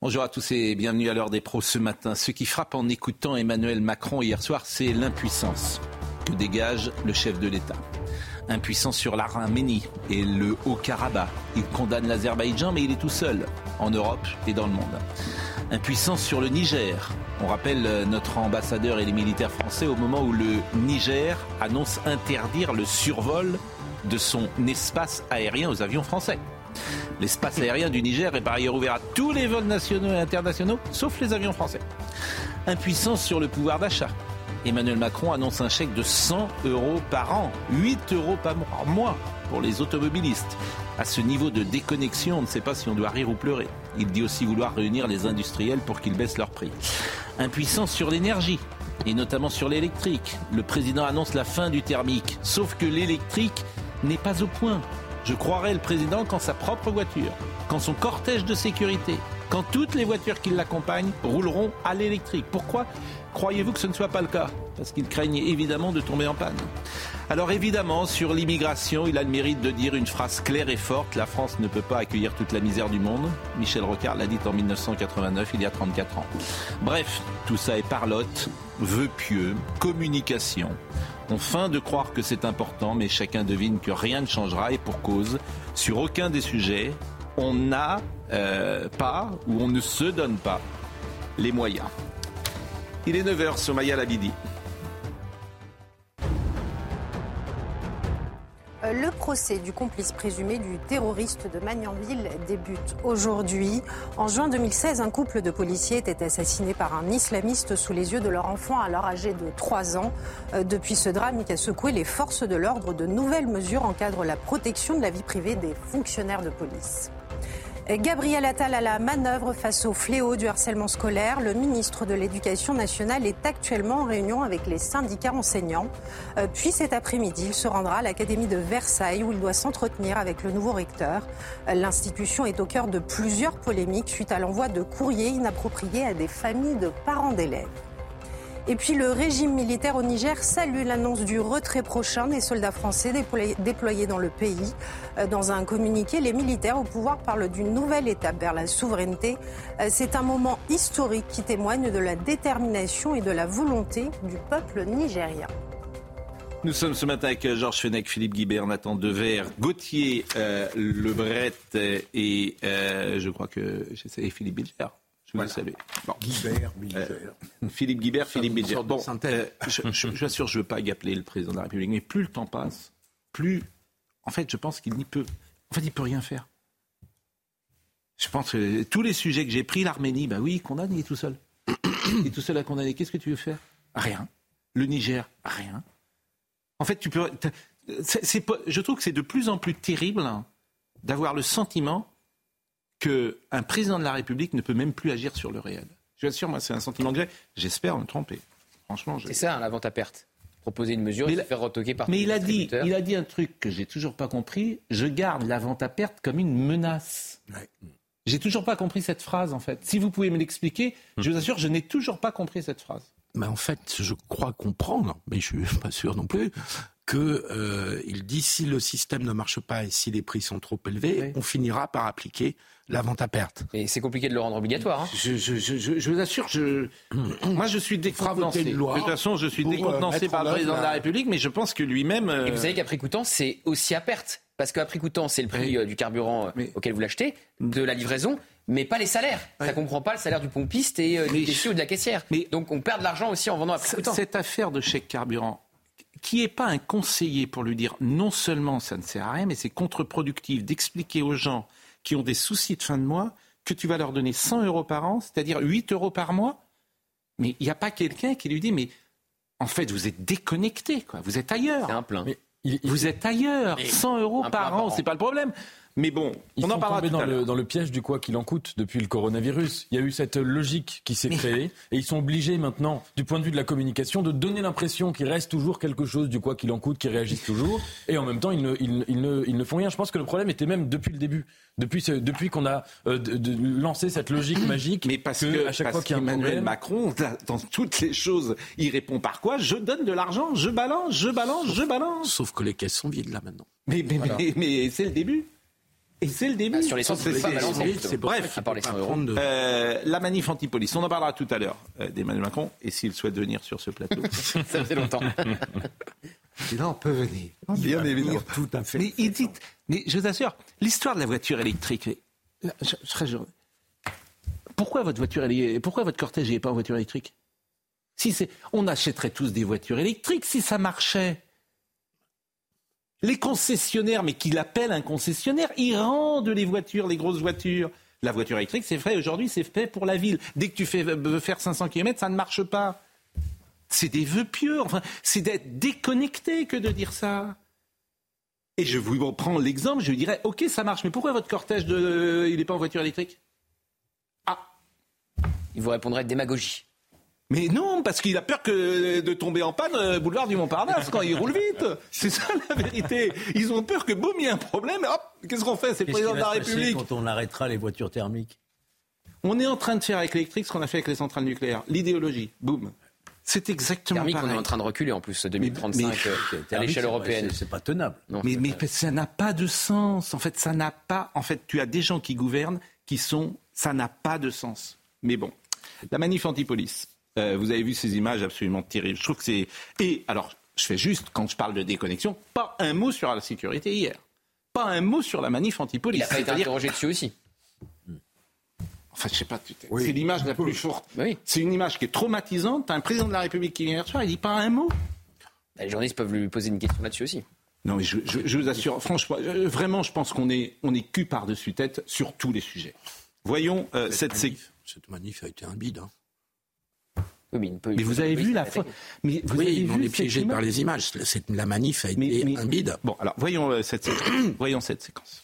Bonjour à tous et bienvenue à l'heure des pros ce matin. Ce qui frappe en écoutant Emmanuel Macron hier soir, c'est l'impuissance que dégage le chef de l'État. Impuissant sur l'Arménie et le Haut-Karabakh. Il condamne l'Azerbaïdjan, mais il est tout seul en Europe et dans le monde. Impuissance sur le Niger. On rappelle notre ambassadeur et les militaires français au moment où le Niger annonce interdire le survol de son espace aérien aux avions français. L'espace aérien du Niger est par ailleurs ouvert à tous les vols nationaux et internationaux, sauf les avions français. Impuissance sur le pouvoir d'achat. Emmanuel Macron annonce un chèque de 100 euros par an, 8 euros par mois pour les automobilistes. À ce niveau de déconnexion, on ne sait pas si on doit rire ou pleurer. Il dit aussi vouloir réunir les industriels pour qu'ils baissent leurs prix. Impuissance sur l'énergie, et notamment sur l'électrique. Le président annonce la fin du thermique, sauf que l'électrique n'est pas au point. Je croirais le président quand sa propre voiture, quand son cortège de sécurité, quand toutes les voitures qui l'accompagnent rouleront à l'électrique. Pourquoi croyez-vous que ce ne soit pas le cas? Parce qu'il craignent évidemment de tomber en panne. Alors évidemment, sur l'immigration, il a le mérite de dire une phrase claire et forte, la France ne peut pas accueillir toute la misère du monde. Michel Rocard l'a dit en 1989, il y a 34 ans. Bref, tout ça est parlotte, vœux pieux, communication. On feint de croire que c'est important, mais chacun devine que rien ne changera et pour cause, sur aucun des sujets, on n'a euh, pas ou on ne se donne pas les moyens. Il est 9h sur Maya Labidi. Le procès du complice présumé du terroriste de Magnanville débute aujourd'hui. En juin 2016, un couple de policiers était assassiné par un islamiste sous les yeux de leur enfant alors âgé de 3 ans. Euh, Depuis ce drame qui a secoué les forces de l'ordre, de nouvelles mesures encadrent la protection de la vie privée des fonctionnaires de police. Gabriel Attal à la manœuvre face au fléau du harcèlement scolaire. Le ministre de l'Éducation nationale est actuellement en réunion avec les syndicats enseignants. Euh, Puis cet après-midi, il se rendra à l'Académie de Versailles où il doit s'entretenir avec le nouveau recteur. Euh, L'institution est au cœur de plusieurs polémiques suite à l'envoi de courriers inappropriés à des familles de parents d'élèves. Et puis le régime militaire au Niger salue l'annonce du retrait prochain des soldats français déployés- dans le pays. Euh, Dans un communiqué, les militaires au pouvoir parlent d'une nouvelle étape vers la souveraineté. Euh, C'est un moment historique qui témoigne de la détermination et de la volonté du peuple nigérien. Nous sommes ce matin avec euh, Georges Fenech, Philippe Guibert, Nathan Dever, Gauthier euh, Lebret et je crois que et Philippe Bilger. Je vous salue. Bon. Guibert, Bilger. Philippe Guibert, Philippe Bilger. Bon, synthèse. euh, je, ne veux pas gapeler le président de la République, mais plus le temps passe, plus, en fait, je pense qu'il n'y peut, en fait, il peut rien faire. Je pense que tous les sujets que j'ai pris, l'Arménie, bah oui, condamne, il est tout seul. il est tout seul à condamner. Qu'est-ce que tu veux faire? Rien. Le Niger, rien. En fait, tu peux. je trouve que c'est de plus en plus terrible d'avoir le sentiment qu'un président de la République ne peut même plus agir sur le réel. Je vous assure, moi, c'est un sentiment que j'ai. J'espère me tromper. Franchement, je... C'est ça, la vente à perte. Proposer une mesure Mais et se faire retoquer par Mais tous il les a, dit, il a dit un truc que j'ai toujours pas compris. Je garde la vente à perte comme une menace. Ouais. J'ai toujours pas compris cette phrase, en fait. Si vous pouvez me l'expliquer, je vous assure, je n'ai toujours pas compris cette phrase. Mais en fait, je crois comprendre, mais je suis pas sûr non plus, que euh, il dit si le système ne marche pas et si les prix sont trop élevés, Oui. on finira par appliquer la vente à perte. Et c'est compliqué de le rendre obligatoire. hein. Je, je, je, je- je vous assure, je, moi je suis décontenancé. loi de toute façon, je suis euh, décontenancé par le président de la République, mais je pense que lui-même. euh, Et vous savez qu'à prix coûtant, c'est aussi à perte. Parce qu'à prix coûtant, c'est le prix Oui. du carburant Mais- auquel vous l'achetez, de la livraison, mais pas les salaires. Ça Ouais. comprend pas le salaire du pompiste et euh, du caissier ou de la caissière. Mais- Donc on perd de l'argent aussi en vendant à prix coûtant. Cette affaire de chèque carburant, qui n'est pas un conseiller pour lui dire non seulement ça ne sert à rien, mais c'est contre-productif d'expliquer aux gens qui ont des soucis de fin de mois que tu vas leur donner 100 euros par an, c'est-à-dire 8 euros par mois. Mais il n'y a pas quelqu'un qui lui dit mais en fait vous êtes déconnecté, quoi. vous êtes ailleurs. C'est un plein. Vous êtes ailleurs. Mais 100 euros par an, an. c'est pas le problème. Mais bon, Ils on sont en parlera tombés tout dans à le, dans le piège du quoi qu'il en coûte depuis le coronavirus. Il y a eu cette logique qui s'est créée et ils sont obligés maintenant, du point de vue de la communication, de donner l'impression qu'il reste toujours quelque chose du quoi qu'il en coûte, qui réagissent toujours. Et en même temps, ils ne, ils, ils ne, ils ne font rien. Je pense que le problème était même depuis le début. Depuis, qu'on a euh, de- de lancé cette logique magique, Mais parce que, à chaque parce fois qu'il y a problème, Macron, dans toutes les choses, il répond par quoi? Je donne de l'argent, je balance, je balance, je balance. Sauf que les caisses sont vides là maintenant. Mais, mais, mais, mais c'est le début. Et c'est le début. Ah, sur les centres, c'est- c'est- Bref, ça qu'il à part faut les pas 100 euros. prendre de- Euh, la manif anti-police, on en parlera tout à l'heure euh, d'Emmanuel Macron, et s'il souhaite venir sur ce plateau. Ça faisait longtemps. Et là, on peut venir. Bien évidemment. Tout à fait. Mais, il dit- mais je vous assure, l'histoire de la voiture électrique, là, je, je serais genre- pourquoi votre voiture, elle est- pourquoi votre cortège n'est pas en voiture électrique? Si c'est, on achèterait tous des voitures électriques si ça marchait. Les concessionnaires, mais qui l'appellent un concessionnaire, ils rendent les voitures, les grosses voitures. La voiture électrique, c'est vrai, aujourd'hui, c'est fait pour la ville. Dès que tu fais, veux faire 500 km, ça ne marche pas. C'est des vœux pieux. Enfin, c'est d'être déconnecté que de dire ça. Et je vous prends l'exemple, je lui dirais, ok, ça marche, mais pourquoi votre cortège, de... il n'est pas en voiture électrique? Ah, Il vous répondrait démagogie. Mais non, parce qu'il a peur que de tomber en panne euh, boulevard du Montparnasse quand il roule vite. C'est ça la vérité. Ils ont peur que boum, il y a un problème. et Hop, qu'est-ce qu'on fait? C'est le président de la République. quand on arrêtera les voitures thermiques? On est en train de faire avec l'électrique ce qu'on a fait avec les centrales nucléaires. L'idéologie, boum. C'est exactement Thermique, on pareil. est en train de reculer en plus, 2035 mais- euh, à l'échelle européenne. c'est- pas tenable. Non, Mais, mais pas- ça n'a pas de sens. En fait, ça n'a pas. En fait, tu as des gens qui gouvernent qui sont. Ça n'a pas de sens. Mais bon, la manif anti-police. Euh, vous avez vu ces images absolument terribles. Je trouve que c'est. Et alors, je fais juste quand je parle de déconnexion, pas un mot sur la sécurité hier. Pas un mot sur la manif Il anti-police. a pas été interrogé dessus aussi. Enfin, je sais pas. tu- Oui. C'est l'image la plus forte. Oui. C'est une image qui est traumatisante. T'as un président de la République qui vient hier soir, il dit pas un mot. Bah, Les journalistes peuvent lui poser une question là-dessus aussi. Non, mais je, je- je vous assure, franchement, euh, vraiment, je pense qu'on est, on est cul par-dessus tête sur tous les sujets. Voyons euh, cette manif, cette manif a été un bide. hein. Oui, mais, il peut- Mais vous avez vu la fois. Mais vous oui, avez on vu est cette piégé par les images. Cette- la manif a été Mais- mais- un bide. Bon, alors voyons euh, cette séquence. voyons cette séquence.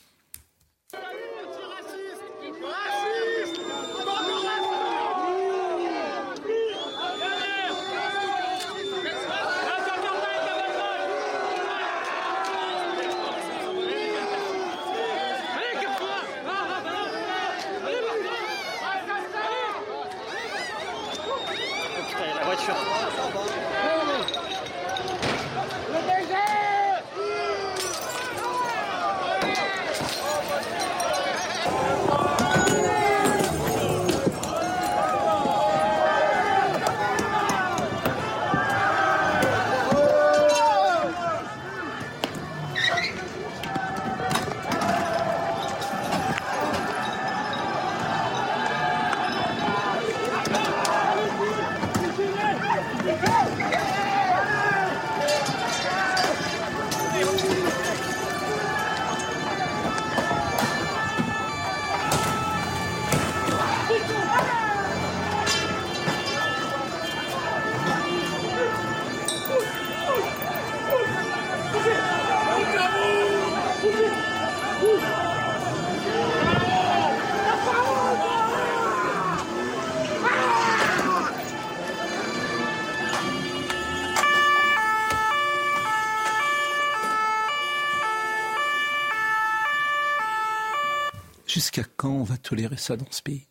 Jusqu'à quand on va tolérer ça dans ce pays?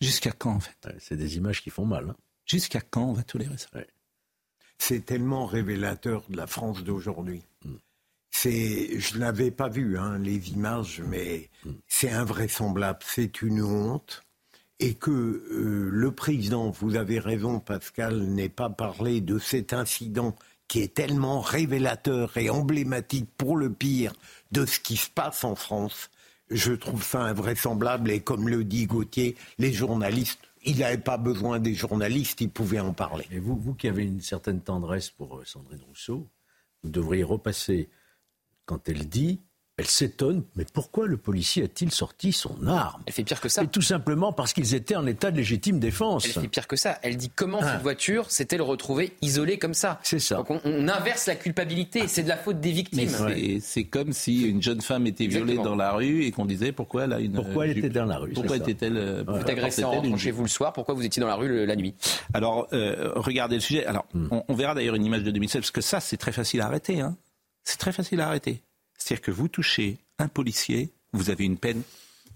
Jusqu'à quand en fait? Ouais, C'est des images qui font mal. hein. Jusqu'à quand on va tolérer ça? C'est tellement révélateur de la France d'aujourd'hui. C'est, je l'avais pas vu hein, les images, mais c'est invraisemblable. C'est une honte. Et que euh, le président, vous avez raison, Pascal, n'ait pas parlé de cet incident qui est tellement révélateur et emblématique pour le pire de ce qui se passe en France. Je trouve ça invraisemblable. Et comme le dit Gauthier, les journalistes, il n'avait pas besoin des journalistes, il pouvait en parler. Et vous, qui avez une certaine tendresse pour euh, Sandrine Rousseau, vous devriez repasser quand elle dit Elle s'étonne, mais pourquoi le policier a-t-il sorti son arme? Elle fait pire que ça. Et tout simplement parce qu'ils étaient en état de légitime défense. Elle fait pire que ça. Elle dit comment Ah. cette voiture s'est-elle retrouvée isolée comme ça? C'est ça. Donc on, on inverse la culpabilité. C'est de la faute des victimes. Mais c'est- c'est comme si une jeune femme était violée dans la rue et qu'on disait pourquoi elle a une. Pourquoi elle jupe. était dans la rue, Pourquoi était-elle. euh, Vous pourquoi êtes agressé en rentrant chez vous le soir. Pourquoi vous étiez dans la rue le- la nuit? Alors, euh, regardez le sujet. Alors, Hmm. on, on verra d'ailleurs une image de 2016, parce que ça, c'est très facile à arrêter. Hein. C'est très facile à arrêter. C'est-à-dire que vous touchez un policier, vous avez une peine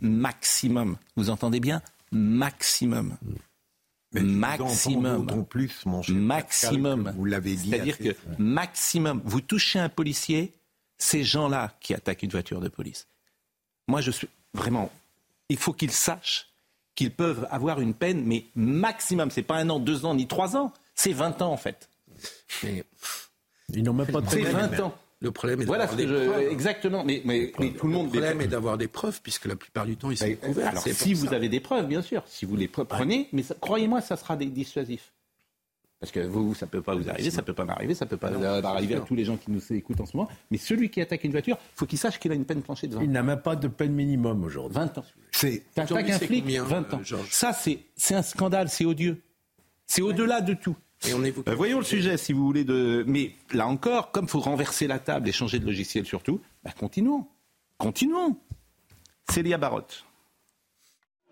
maximum. Vous entendez bien Maximum. Mais je vous Maximum. entends d'autant plus, mon cher Maximum. Pascal, Vous l'avez dit. C'est-à-dire que maximum, vous touchez un policier, ces gens-là qui attaquent une voiture de police. Moi, je suis vraiment. Il faut qu'ils sachent qu'ils peuvent avoir une peine, mais maximum. C'est pas un an, deux ans, ni trois ans. C'est 20 ans, en fait. Mais Ils n'ont même pas de C'est problème. 20 ans. Le problème est Voilà d'avoir des je. preuves. Exactement. Mais, mais, mais tout le monde. Le problème est d'avoir des preuves, puisque la plupart du temps, ils sont Mais, couverts. Alors, si vous ça. avez des preuves, bien sûr. Si vous les pre- prenez, mais ça- croyez-moi, ça sera des dissuasif. Parce que vous, ça peut pas vous arriver, ça peut pas m'arriver, ça peut pas euh, arriver à tous les gens qui nous écoutent en ce moment. Mais celui qui attaque une voiture, faut qu'il sache qu'il a une peine planchée de 20 Il n'a même pas de peine minimum aujourd'hui. 20 ans. C'est T'attaques un flic, combien, 20 ans. euh, Ça, c'est c'est un scandale, c'est odieux. C'est au-delà de tout. Euh, voyons le sujet, si vous voulez. De... Mais là encore, comme il faut renverser la table et changer de logiciel surtout, bah, continuons. Continuons. Célia Barotte.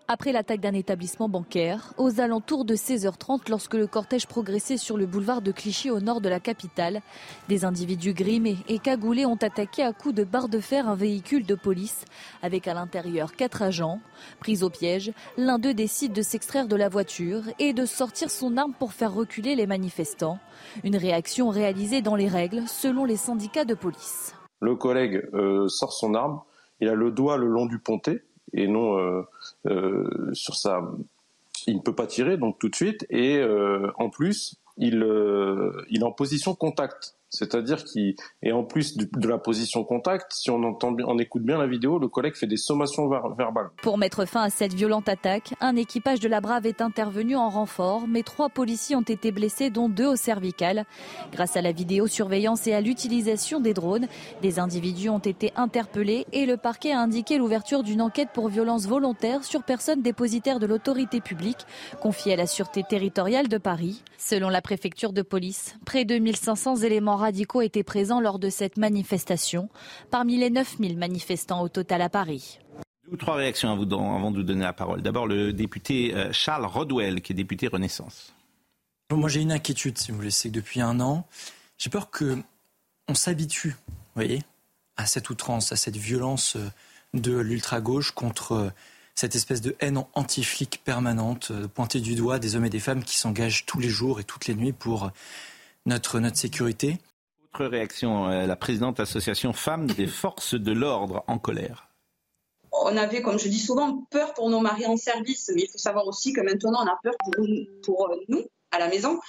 Après l'attaque d'un établissement bancaire, aux alentours de 16h30, lorsque le cortège progressait sur le boulevard de Clichy au nord de la capitale, des individus grimés et cagoulés ont attaqué à coups de barre de fer un véhicule de police, avec à l'intérieur quatre agents. Pris au piège, l'un d'eux décide de s'extraire de la voiture et de sortir son arme pour faire reculer les manifestants. Une réaction réalisée dans les règles, selon les syndicats de police. Le collègue euh, sort son arme, il a le doigt le long du pontet et non euh, euh, sur sa. Il ne peut pas tirer donc tout de suite et euh, en plus il il est en position contact, c'est-à-dire qu'il et en plus de la position contact, si on entend bien, on écoute bien la vidéo, le collègue fait des sommations ver- verbales. Pour mettre fin à cette violente attaque, un équipage de la Brave est intervenu en renfort, mais trois policiers ont été blessés, dont deux au cervical. Grâce à la vidéosurveillance et à l'utilisation des drones, des individus ont été interpellés et le parquet a indiqué l'ouverture d'une enquête pour violence volontaire sur personne dépositaire de l'autorité publique, confiée à la Sûreté territoriale de Paris. Selon la préfecture de police, près de 1500 éléments radicaux étaient présents lors de cette manifestation, parmi les 9000 manifestants au total à Paris. Deux ou trois réactions avant de vous donner la parole. D'abord, le député euh, Charles Rodwell, qui est député Renaissance. Bon, Moi, j'ai une inquiétude, si vous voulez, c'est que depuis un an, j'ai peur que on s'habitue, vous voyez, à cette outrance, à cette violence euh, de l'ultra-gauche contre euh, cette espèce de haine anti-flic permanente, pointée du doigt des hommes et des femmes qui s'engagent tous les jours et toutes les nuits pour notre, notre sécurité. Autre réaction, euh, la présidente association Femmes des forces de l'ordre en colère. on avait, comme je dis souvent, peur pour nos maris en service, mais il faut savoir aussi que maintenant on a peur pour, pour nous à la maison.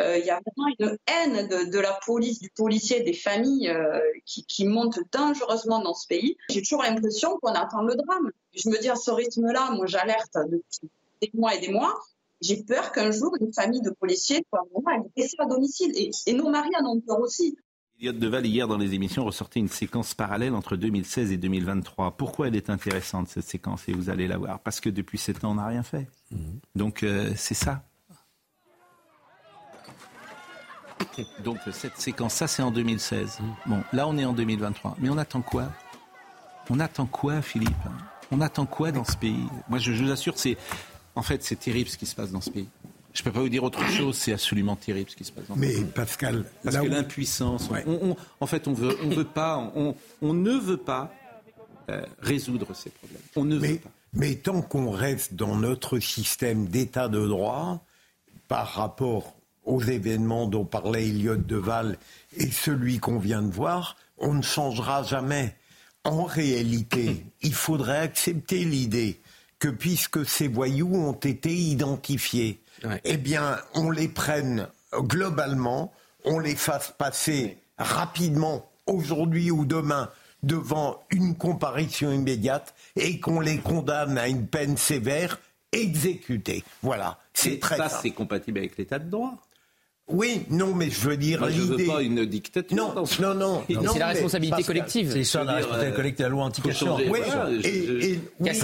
Euh, Il y a vraiment une haine de, de la police, du policier, des familles euh, qui, qui monte dangereusement dans ce pays. J'ai toujours l'impression qu'on attend le drame. Je me dis à ce rythme-là, moi j'alerte depuis des mois et des mois. J'ai peur qu'un jour une famille de policiers soit vraiment agressée à domicile. Et, et nos maris en ont peur aussi. Elliot Deval, hier dans les émissions, ressortait une séquence parallèle entre 2016 et 2023. Pourquoi elle est intéressante, cette séquence Et vous allez la voir? Parce que depuis sept ans, on n'a rien fait. Donc, euh, c'est ça. Donc, cette séquence, ça, c'est en 2016. Bon, là, on est en 2023. Mais on attend quoi? On attend quoi, Philippe? On attend quoi dans ce pays? Moi, je, je vous assure, c'est. En fait, c'est terrible ce qui se passe dans ce pays. Je ne peux pas vous dire autre chose, c'est absolument terrible ce qui se passe dans ce Mais pays. Pascal, Parce là que où- l'impuissance, on- Ouais. on- on- en fait, on veut, on veut pas, on, on ne veut pas euh, résoudre ces problèmes. On ne veut mais, pas. mais tant qu'on reste dans notre système d'état de droit, par rapport aux événements dont parlait Elliot Deval et celui qu'on vient de voir, on ne changera jamais. En réalité, il faudrait accepter l'idée que puisque ces voyous ont été identifiés, eh bien, on les prenne globalement, on les fasse passer rapidement, aujourd'hui ou demain, devant une comparution immédiate et qu'on les condamne à une peine sévère exécutée. Voilà, c'est très ça, c'est compatible avec l'état de droit. Oui, non, mais je veux dire je veux l'idée. pas une dictature. Non, non, non. C'est la responsabilité collective. C'est l'histoire de la responsabilité euh, collective, la loi anti-casseur. Oui, et-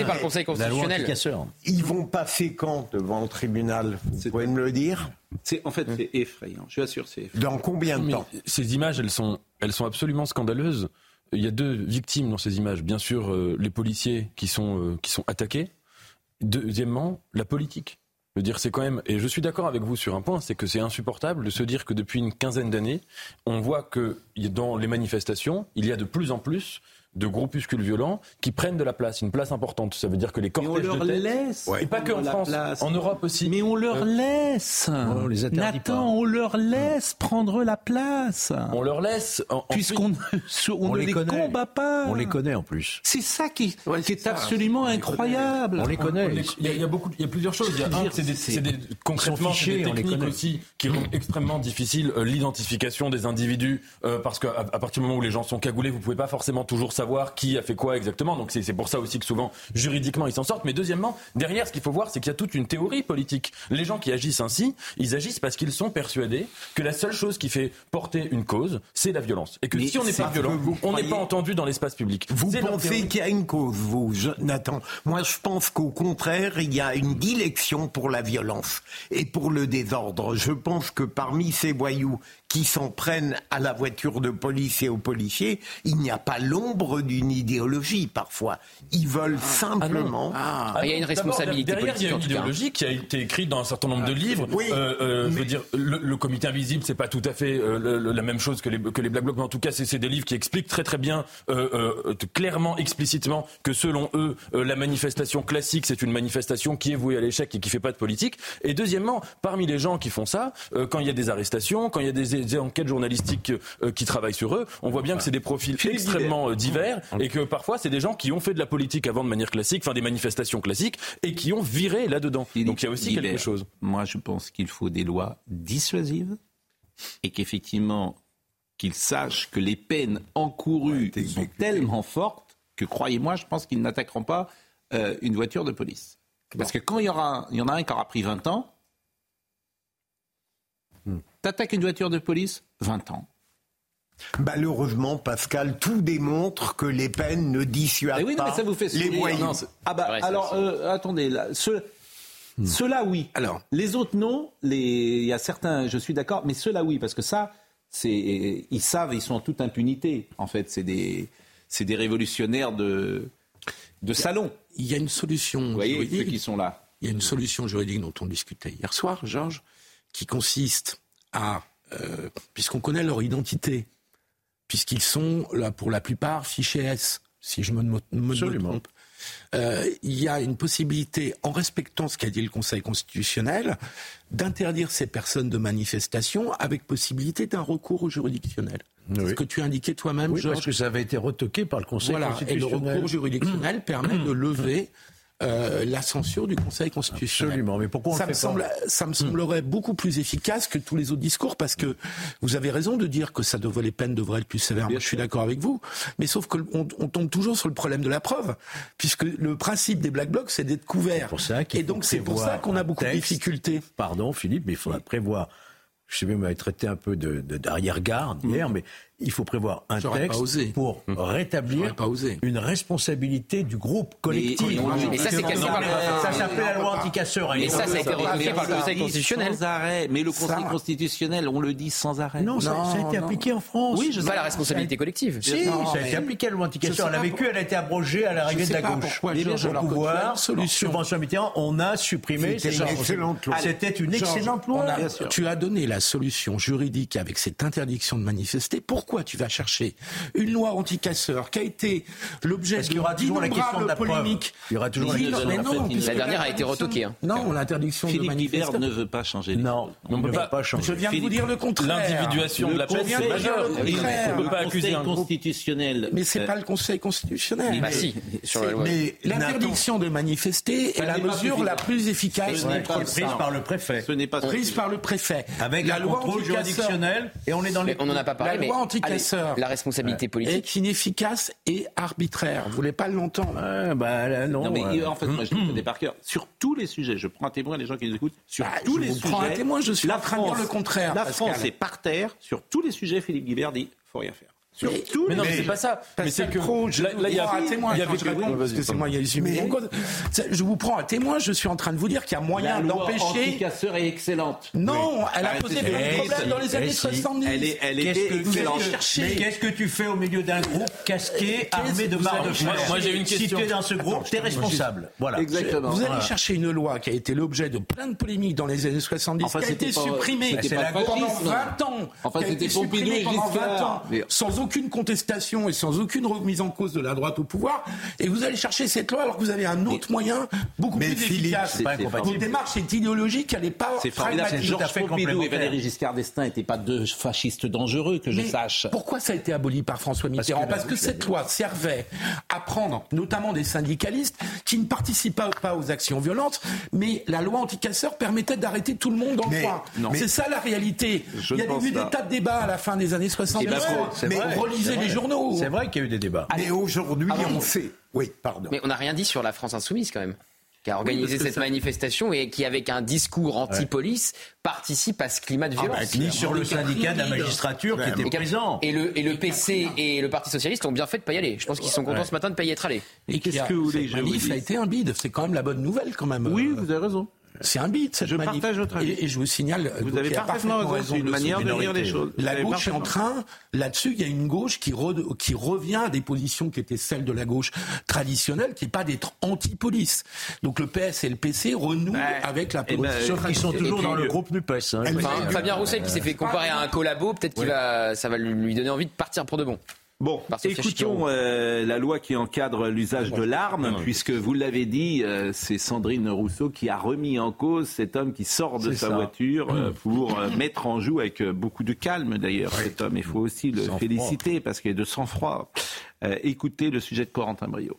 par le Conseil La loi constitutionnel. Ils vont passer quand devant le tribunal Vous pouvez me le dire C'est en fait c'est effrayant. Je suis sûr c'est effrayant. Dans combien de Mais temps ces images, elles sont, elles sont absolument scandaleuses. Il y a deux victimes dans ces images. Bien sûr, euh, les policiers qui sont, euh, qui sont attaqués. Deuxièmement, la politique. Dire, c'est quand même, et je suis d'accord avec vous sur un point, c'est que c'est insupportable de se dire que depuis une quinzaine d'années, on voit que dans les manifestations, il y a de plus en plus de groupuscules violents qui prennent de la place, une place importante. Ça veut dire que les Mais on cortèges leur de tête, laisse. et pas que en France, place. en Europe aussi. Mais on leur Euh, laisse. on les interdit Nathan, pas. on leur laisse prendre la place. on leur laisse, Puisqu'on ne, on les les, connaît. combat pas. On les connaît en plus. C'est ça qui, qui est ça. absolument incroyable. On les connaît. Il y, y a beaucoup, il y a plusieurs choses. Il y a un, c'est des, des- concrètement, c'est fichés, des les techniques aussi qui rendent extrêmement difficile euh, l'identification des individus euh, parce qu'à à partir du moment où les gens sont cagoulés, vous pouvez pas forcément toujours savoir qui a fait quoi exactement. Donc c'est pour ça aussi que souvent juridiquement ils s'en sortent. Mais deuxièmement, derrière, ce qu'il faut voir, c'est qu'il y a toute une théorie politique. Les gens qui agissent ainsi, ils agissent parce qu'ils sont persuadés que la seule chose qui fait porter une cause, c'est la violence, et que Mais si on n'est pas violent, on n'est pas entendu dans l'espace public. Vous pensez qu'il y a une cause, vous, Nathan Moi, je pense qu'au contraire, il y a une dilection pour la violence et pour le désordre. Je pense que parmi ces voyous qui s'en prennent à la voiture de police et aux policiers, il n'y a pas l'ombre d'une idéologie parfois. Ils veulent simplement... Ah, il y a une responsabilité derrière, politique Il y a une idéologie qui a été écrite dans un certain nombre de livres. Oui, Euh, euh, Je veux dire, le, le comité invisible, c'est pas tout à fait euh, le- le- la même chose que les, que les Black Blocs, mais en tout cas, c'est c'est des livres qui expliquent très très bien, euh, euh, clairement, explicitement, que selon eux, euh, la manifestation classique, c'est une manifestation qui est vouée à l'échec et qui fait pas de politique. Et deuxièmement, parmi les gens qui font ça, euh, quand il y a des arrestations, quand il y a des, des enquêtes journalistiques euh, qui travaillent sur eux, on voit bien que c'est des profils extrêmement euh, divers et que parfois c'est des gens qui ont fait de la politique avant de manière classique, enfin des manifestations classiques, et qui ont viré là-dedans. Donc il y a aussi quelque chose. Moi, je pense qu'il faut des lois dissuasives et qu'effectivement, qu'ils sachent que les peines encourues Ouais, sont tellement fortes que, croyez-moi, je pense qu'ils n'attaqueront pas euh, une voiture de police. Parce que quand il y, aura, il y en a un qui aura pris 20 ans, t'attaques une voiture de police, 20 ans. Malheureusement, Pascal, tout démontre que les peines ne dissuadent Eh oui, non, pas mais ça vous fait les. Non, c'est- ah bah, Ouais, alors, euh, attendez, là, ceux- ceux-là, oui. Alors. Les autres, non. Les... Il y a certains, je suis d'accord, mais ceux-là, oui, parce que ça, c'est, ils savent, ils sont en toute impunité. En fait, c'est des, c'est des révolutionnaires de, de salon. Il y a une solution Vous voyez, ceux juridique. qui sont là. Il y a une solution juridique dont on discutait hier soir, Georges, qui consiste à, euh, puisqu'on connaît leur identité, puisqu'ils sont là pour la plupart fichés S, si je me, me, me Absolument. trompe, euh, il y a une possibilité, en respectant ce qu'a dit le Conseil constitutionnel, d'interdire ces personnes de manifestation avec possibilité d'un recours juridictionnel. C'est ce que tu indiquais toi-même, Oui, Georges. parce que ça avait été retoqué par le Conseil Voilà, et le constitutionnel. recours juridictionnel permet de lever euh, la censure du Conseil constitutionnel. Absolument, mais pourquoi on ça le me fait semble, ça me semblerait beaucoup plus efficace que tous les autres discours parce que vous avez raison de dire que ça devrait, les peines devraient être plus sévères. Moi, je suis d'accord avec vous, mais sauf que on, on tombe toujours sur le problème de la preuve, puisque le principe des black blocs, c'est d'être couvert. pour ça Et donc c'est pour ça qu'on a beaucoup de difficultés. Pardon, Philippe, mais il faudra prévoir. Je sais bien, vous m'avez traité un peu de, de- d'arrière-garde hier, mais il faut prévoir un texte osé. pour J'aurais rétablir pas osé. une responsabilité du groupe collectif. Mais- Mais ça, c'est Ça s'appelait la loi anti-casseur. Mais ça, ça a été par le on Conseil constitutionnel. Sans arrêt. Mais le Conseil Ça- constitutionnel, on le dit sans arrêt. Non, ça, ça a été Non, appliqué en France. Oui, je Pas la responsabilité collective. Si, Non, ça a été appliqué à la loi anti-casseur. sais Elle a vécu, elle a été abrogée à l'arrivée de sais la gauche. au pouvoir, subvention Mitterrand, on a supprimé. C'était cette une loi. excellente loi. C'était une excellente loi. Tu as donné la solution juridique avec cette interdiction de manifester. Pourquoi tu vas chercher une loi anti-casseur qui a été l'objet y aura de toujours la question de la preuve. polémiques Il y aura toujours la question de la non, La dernière a été retoquée, hein. Non, l'interdiction de manifester. ne veut pas changer Non, On on peut ne pas- pas Je changer. viens de vous dire le contraire. L'individuation de la peine, c'est de majeur. on peut pas Le accuser Conseil un constitutionnel. Mais c'est euh, pas le Conseil constitutionnel. Bah si, sur la loi. Mais L'interdiction de manifester est la mesure la plus efficace Ce n'est pas Prise par le préfet. Ce n'est pas prise par le préfet. Avec la loi contrôle anti-casseur. juridictionnel. Et on est dans les. On n'en a pas parlé, La responsabilité politique est inefficace et arbitraire. Vous voulez pas l'entendre bah, là, non, Non, mais euh, en fait, moi, je le connais par cœur. Sur tous les sujets, je prends un témoin, les gens qui nous écoutent, sur Bah, tous je les vous sujets. prends un témoin, je suis la en train de dire France- le contraire, La Pascal. France est par terre. Sur tous les sujets, Philippe Guibert dit faut rien faire. Sur Mais- Mais non, mais c'est pas ça. Mais c'est que Pro, je là, il y a prends un témoin. il y avait parce que c'est moi, il y a Mais- Je vous prends un témoin. Je suis en train de vous dire qu'il y a moyen La loi d'empêcher. anticasseur est excellente. Non, elle a posé des problèmes si, dans les années si. 70. Elle est, elle Qu'est-ce était que vous excellente. allez chercher Mais qu'est-ce que tu fais au milieu d'un groupe casqué, armé de barres de fer Moi, j'ai une Si question. tu es dans ce groupe, tu es responsable. Voilà. Exactement. Vous allez chercher une loi qui a été l'objet de plein de polémiques dans les années 70, Enfin, qui a été supprimée pendant fascisme. 20 ans, Enfin, c'était été Pompidou pendant 20 Giscard. ans, sans aucune contestation et sans aucune remise en cause de la droite au pouvoir. Et vous allez chercher cette loi alors que vous avez un autre moyen beaucoup Mais plus Philippe, efficace. Votre démarche est idéologique, elle n'est pas C'est formidable. pragmatique. tout à Georges fait Pompidou et. Valéry Giscard d'Estaing n'étaient pas deux fascistes dangereux, que je Mais sache. Pourquoi ça a été aboli par François Mitterrand que Parce que, cette loi servait à prendre notamment des syndicalistes qui ne participaient pas, aux actions violentes, mais la loi anticasseur permettait d'arrêter tout le monde dans Mais- le coin. non. C'est ça la réalité. Je Il y a eu des tas de débats à la fin des années 70. C'est pas faux, c'est mais vrai, relisez c'est les vrai. journaux. C'est vrai qu'il y a eu des débats. Mais aujourd'hui, Ah on sait. Oui, pardon. Mais on n'a rien dit sur la France insoumise quand même, qui a organisé cette ça- manifestation et qui, avec un discours anti-police, participe à ce climat de Ah, violence. bah, ni sur le syndicat de la magistrature qui était Et, présent. et le, et le PC et le Parti Socialiste ont bien fait de pas y aller. Je pense qu'ils sont contents Ouais. ce matin de pas y être allés. Et qu'est-ce que vous voulez que je vous dise a été un bide. C'est quand même la bonne nouvelle, quand même. Oui, vous avez raison. C'est un bide, cette Je partage votre avis. Et, et je vous signale. Vous donc, avez a parfaitement raison. C'est une de manière de lire les choses. Vous La avez gauche est en parfaitement- train, là-dessus, il y a une gauche qui, re- qui revient à des positions qui étaient celles de la gauche traditionnelle, qui n'est pas d'être anti-police. Donc le PS et le PC renouent avec la eh ben, position Sauf qu'ils sont toujours puis dans le le- groupe NUPES. hein. Fabien Roussel qui s'est fait comparer à un collabo, peut-être qu'il va, ça va lui donner envie de partir pour de bon. Bon, écoutons euh, la loi qui encadre l'usage de l'arme, puisque vous l'avez dit, euh, c'est Sandrine Rousseau qui a remis en cause cet homme qui sort de sa ça. voiture euh, pour euh, mettre en joue avec euh, beaucoup de calme d'ailleurs cet homme. Il faut aussi le féliciter parce qu'il est de sang-froid. Euh, écoutez le sujet de Corentin Brio.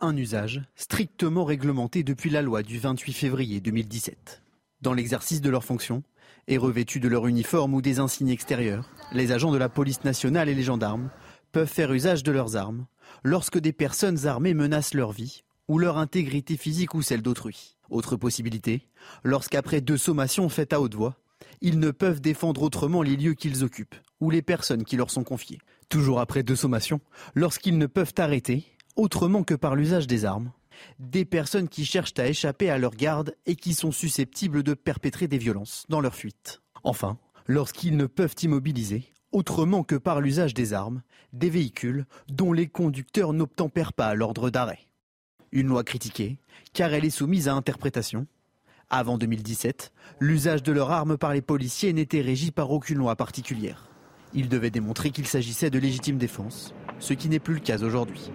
un usage strictement réglementé depuis la loi du 28 février 2017. Dans l'exercice de leurs fonctions, et revêtus de leur uniforme ou des insignes extérieurs, les agents de la police nationale et les gendarmes peuvent faire usage de leurs armes lorsque des personnes armées menacent leur vie ou leur intégrité physique ou celle d'autrui. Autre possibilité, lorsqu'après deux sommations faites à haute voix, ils ne peuvent défendre autrement les lieux qu'ils occupent ou les personnes qui leur sont confiées. Toujours après deux sommations, lorsqu'ils ne peuvent arrêter, autrement que par l'usage des armes, des personnes qui cherchent à échapper à leur garde et qui sont susceptibles de perpétrer des violences dans leur fuite. Enfin, lorsqu'ils ne peuvent immobiliser, autrement que par l'usage des armes, des véhicules dont les conducteurs n'obtempèrent pas l'ordre d'arrêt. Une loi critiquée, car elle est soumise à interprétation. Avant 2017, l'usage de leurs armes par les policiers n'était régi par aucune loi particulière. Ils devaient démontrer qu'il s'agissait de légitime défense, ce qui n'est plus le cas aujourd'hui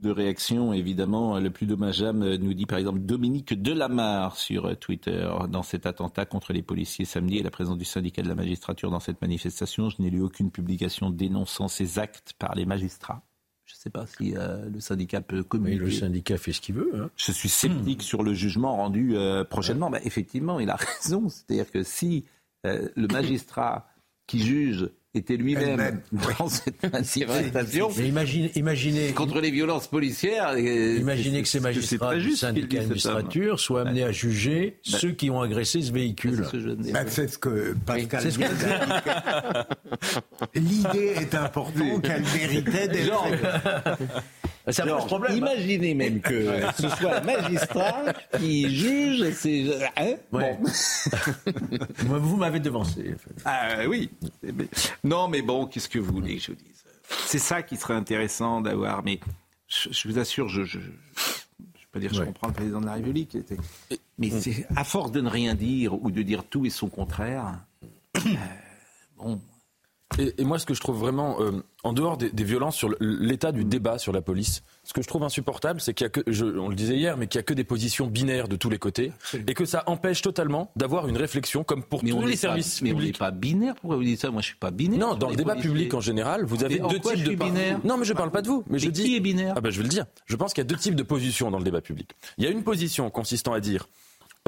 de réaction, évidemment. Le plus dommageable, nous dit par exemple Dominique Delamarre sur Twitter, dans cet attentat contre les policiers samedi et la présence du syndicat de la magistrature dans cette manifestation. Je n'ai lu aucune publication dénonçant ces actes par les magistrats. Je ne sais pas si euh, le syndicat peut communiquer. Mais le syndicat fait ce qu'il veut. Hein. Je suis sceptique sur le jugement rendu euh, prochainement. Bah, effectivement, il a raison. C'est-à-dire que si euh, le magistrat qui juge était lui-même dans cette manifestation. Mais imaginez, imaginez, contre les violences policières. Imaginez que ces magistrats du syndicat d'administrature soient amenés à juger bah, ceux qui ont agressé ce véhicule. C'est ce que Pascal que L'idée est importante qu'elle méritait d'être. Ça pose problème. Imaginez même que ce soit le magistrat qui juge ces. Hein ouais. bon. Vous m'avez devancé. Ah oui. Non, mais bon, qu'est-ce que vous voulez que je dise? C'est ça qui serait intéressant d'avoir. Mais je, je, vous assure, je. je, je je peux dire, je ouais. comprends le président de la République. Mais c'est à force de ne rien dire ou de dire tout et son contraire. Euh, bon. Et, et, moi, ce que je trouve vraiment, euh, en dehors des, des violences sur l'état du débat sur la police, ce que je trouve insupportable, c'est qu'il y a que, je, on le disait hier, mais qu'il y a que des positions binaires de tous les côtés, et que ça empêche totalement d'avoir une réflexion, comme pour mais tous les pas, services mais publics. Mais on n'est pas binaire? Pourquoi vous dites ça? Moi, je suis pas binaire. Non, dans le débat policiers. public en général, vous avez mais deux types de binaire? Non, mais je parle pas de vous. Mais, mais je qui dis. est binaire? Ah ben, je vais le dire. Je pense qu'il y a deux types de positions dans le débat public. Il y a une position consistant à dire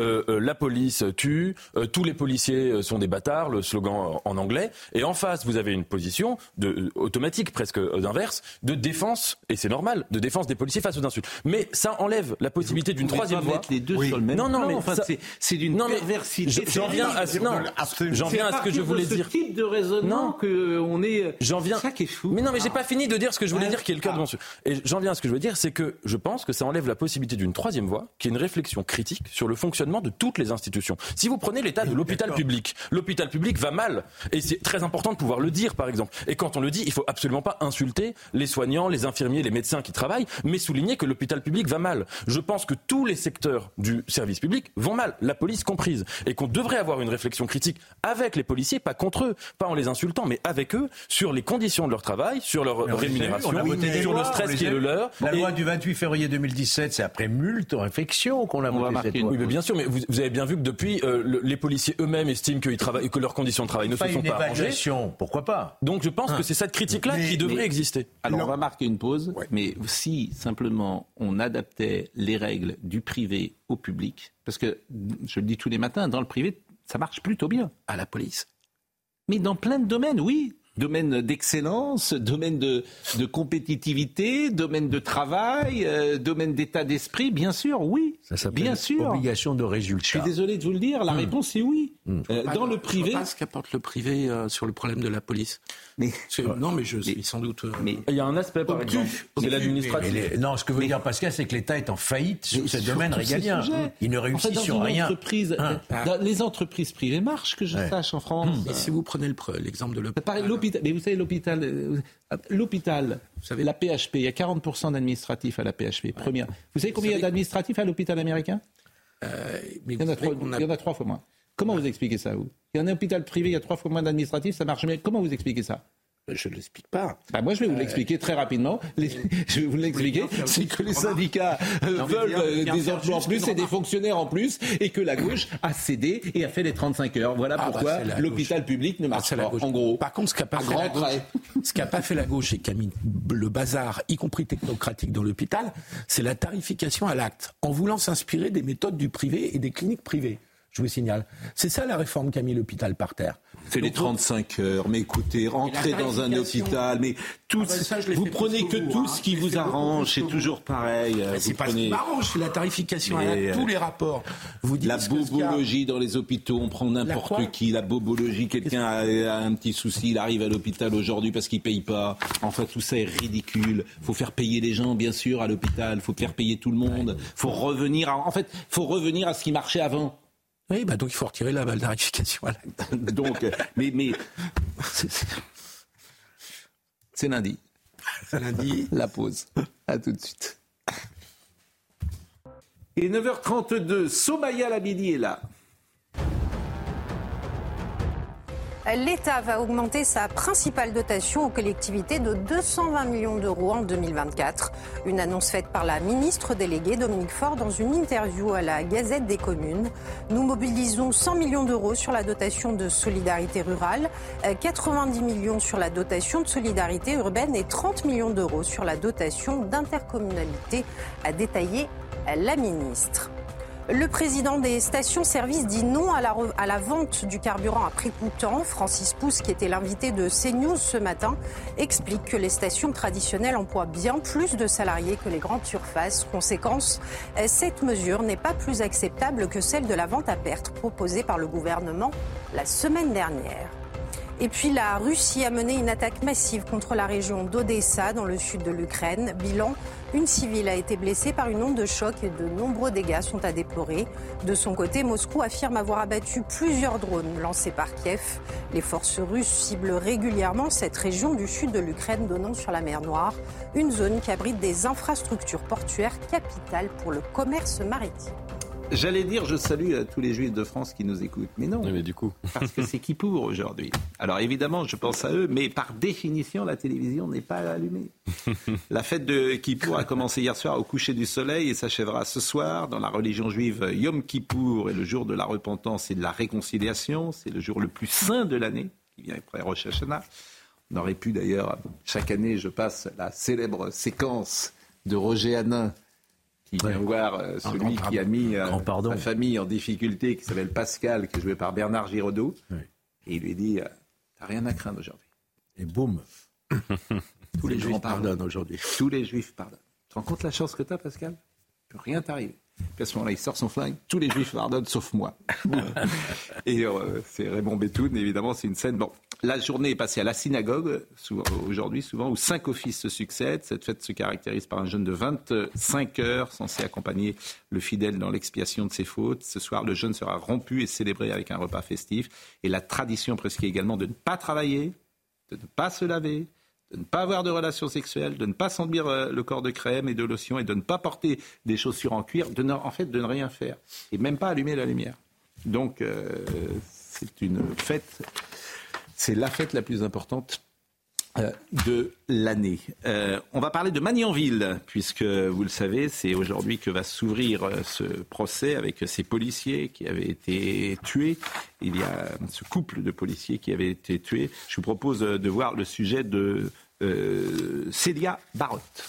euh, euh, la police tue, euh, tous les policiers sont des bâtards, le slogan en anglais. Et en face, vous avez une position de, automatique, presque d'inverse, de défense, et c'est normal, de défense des policiers face aux insultes. Mais ça enlève la possibilité d'une troisième voie. les deux sur le même non, non, plan. mais enfin, ça- c'est- c'est d'une perversité. j'en viens à ce- non, j'en viens à ce que je voulais dire. C'est type de raisonnement Non. que on est. J'en viens. Ça qui est fou. Mais non, mais j'ai pas fini de dire ce que je voulais Ouais. dire, qui est le cœur de mon sujet. Et j'en viens à ce que je veux dire, c'est que je pense que ça enlève la possibilité d'une troisième voie, qui est une réflexion critique sur le fonctionnement de toutes les institutions. Si vous prenez l'état de l'hôpital public, l'hôpital public va mal, et c'est très important de pouvoir le dire, par exemple. Et quand on le dit, il faut absolument pas insulter les soignants, les infirmiers, les médecins qui travaillent, mais souligner que l'hôpital public va mal. Je pense que tous les secteurs du service public vont mal, la police comprise, et qu'on devrait avoir une réflexion critique avec les policiers, pas contre eux, pas en les insultant, mais avec eux, sur les conditions de leur travail, sur leur Mais rémunération, sur le lois, stress qui est le leur. La Et- loi du 28 février 2017, c'est après multe réflexion qu'on a voté cette loi. Oui, mais bien sûr, mais vous, vous avez bien vu que depuis, euh, le- les policiers eux-mêmes estiment qu'ils travaillent, que leurs conditions de travail ne Pas se sont une pas arrangées. pourquoi pas Donc je pense Hein. que c'est cette critique-là qui devrait mais- exister. Alors on va marquer une pause, mais si simplement on adaptait les règles du privé au public, parce que je le dis tous les matins, dans le privé, ça marche plutôt bien à la police. Mais dans plein de domaines, oui. Domaine d'excellence, domaine de, de compétitivité, domaine de travail, euh, domaine d'état d'esprit, bien sûr, oui. Ça s'appelle bien sûr. obligation de résultat. Je suis désolé de vous le dire, la réponse est oui. Euh, dans le privé. Je vois pas ce qu'apporte le privé euh, sur le problème de la police. Mais, non, mais je suis sans doute. euh, mais Il y a un aspect, par Obtus. exemple, c'est l'administratif. Mais les- non, ce que veut dire Pascal, c'est que l'État est en faillite sur ce domaine régalien. Il ne En réussit fait, dans sur une rien. entreprise, Hein. dans- les entreprises privées marchent, que je Ouais. sache, en France. Et si vous prenez le pre- l'exemple de l'hôpital. Mais vous savez, l'hôpital, euh, l'hôpital, vous savez, la PHP, il y a 40% d'administratifs à la PHP, première. Vous savez combien il y a d'administratifs à l'hôpital américain? Euh, mais il y, en a trois, a- il y en a trois fois moins. Comment vous expliquez ça, vous Il y a un hôpital privé, il y a trois fois moins d'administratifs, ça marche mieux. Comment vous expliquez ça Je ne l'explique pas. Bah, moi, je vais vous l'expliquer très rapidement. Les- je vais vous l'expliquer. C'est que les syndicats euh, Non, veulent euh, des emplois en plus et des fonctionnaires en plus, et que la gauche a cédé et a fait les 35 heures. Voilà Ah, bah, pourquoi l'hôpital public ne Ah, marche pas. En gros, Par contre, ce qu'a pas, fait grands la gauche, traits. ce qu'a pas fait la gauche et qui a mis le bazar, y compris technocratique, dans l'hôpital, c'est la tarification à l'acte, en voulant s'inspirer des méthodes du privé et des cliniques privées. Je vous signale. C'est ça la réforme qu'a mis l'hôpital par terre. C'est les Donc, 35 heures. Mais écoutez, rentrez dans un hôpital, mais tout, Ah ben ça, je l'ai vous prenez que vous, tout hein. ce qui vous arrange. C'est toujours pareil. C'est pas ce qui m'arrange, c'est la tarification Mais, euh, Tous les rapports vous la a- bobologie dans les hôpitaux, on prend n'importe qui. La bobologie, quelqu'un a, a un petit souci, il arrive à l'hôpital aujourd'hui parce qu'il paye pas. Enfin, tout ça est ridicule. faut faire payer les gens, bien sûr, à l'hôpital. faut faire payer tout le monde. faut revenir à, en fait, faut revenir à ce qui marchait avant. Oui, bah donc il faut retirer la tarification à l'acte. Donc, euh, mais, mais c'est- c'est- c'est lundi. C'est lundi. La pause. À tout de suite. Et 9h32, Somaya Labidi est là. L'État va augmenter sa principale dotation aux collectivités de 220 millions d'euros en 2024. Une annonce faite par la ministre déléguée Dominique Faure dans une interview à la Gazette des communes. Nous mobilisons 100 millions d'euros sur la dotation de solidarité rurale, euh, 90 millions sur la dotation de solidarité urbaine et 30 millions d'euros sur la dotation d'intercommunalité, a détaillé la ministre. Le président des stations-service dit non à la, vente du carburant à prix coûtant. Francis Pousse, qui était l'invité de CNews ce matin, explique que les stations traditionnelles emploient bien plus de salariés que les grandes surfaces. Conséquence, cette mesure n'est pas plus acceptable que celle de la vente à perte proposée par le gouvernement la semaine dernière. Et puis la Russie a mené une attaque massive contre la région d'Odessa dans le sud de l'Ukraine. Bilan, une civile a été blessée par une onde de choc et de nombreux dégâts sont à déplorer. De son côté, Moscou affirme avoir abattu plusieurs drones lancés par Kiev. Les forces russes ciblent régulièrement cette région du sud de l'Ukraine donnant sur la mer Noire, une zone qui abrite des infrastructures portuaires capitales pour le commerce maritime. J'allais dire, je salue euh, tous les juifs de France qui nous écoutent. Mais non. mais du coup. Parce que c'est qui pour aujourd'hui? Alors évidemment, je pense à eux, mais par définition, la télévision n'est pas allumée. La fête de Kippour a commencé hier soir au coucher du soleil et s'achèvera ce soir. Dans la religion juive, Yom Kippour est le jour de la repentance et de la réconciliation. C'est le jour le plus saint de l'année, qui vient après Rosh Hashanah. On aurait pu d'ailleurs, chaque année, je passe la célèbre séquence de Roger Hanin Il vient voir euh, celui qui a mis euh, sa famille en difficulté, qui s'appelle Pascal, qui est joué par Bernard Giraudot. Et il lui dit euh, T'as rien à craindre aujourd'hui. Et boum Tous les juifs pardonnent aujourd'hui. Tous les juifs pardonnent. Tu te rends compte la chance que tu as, Pascal Rien t'arrive. Puis à ce moment-là, il sort son flingue. Tous les juifs pardonnent sauf moi. et euh, c'est Raymond Betoun, évidemment, c'est une scène. Bon, la journée est passée à la synagogue, aujourd'hui souvent, où cinq offices se succèdent. Cette fête se caractérise par un jeûne de 25 heures, censé accompagner le fidèle dans l'expiation de ses fautes. Ce soir, le jeûne sera rompu et célébré avec un repas festif. Et la tradition prescrit également de ne pas travailler, de ne pas se laver, de ne pas avoir de relations sexuelles, de ne pas s'enduire euh, le corps de crème et de lotion et de ne pas porter des chaussures en cuir, de en fait de ne rien faire et même pas allumer la lumière. Donc euh, c'est une fête, c'est la fête la plus importante euh, de l'année. Euh, on va parler de Magnanville, puisque vous le savez, c'est aujourd'hui que va s'ouvrir euh, ce procès avec ces policiers qui avaient été tués. Il y a ce couple de policiers qui avaient été tués. Je vous propose de voir le sujet de Célia Barotte.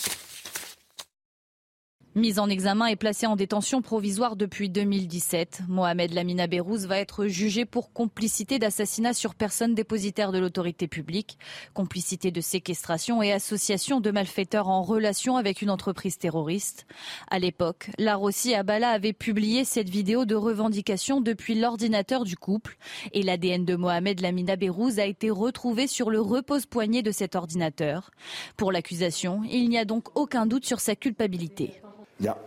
Mise en examen et placé en détention provisoire depuis 2017, Mohamed Lamina Berrouz va être jugé pour complicité d'assassinat sur personne dépositaire de l'autorité publique, complicité de séquestration et association de malfaiteurs en relation avec une entreprise terroriste. À l'époque, la Rossi Abala avait publié cette vidéo de revendication depuis l'ordinateur du couple et l'ADN de Mohamed Lamina Berrouz a été retrouvé sur le repose-poignet de cet ordinateur. Pour l'accusation, il n'y a donc aucun doute sur sa culpabilité. Il n'y a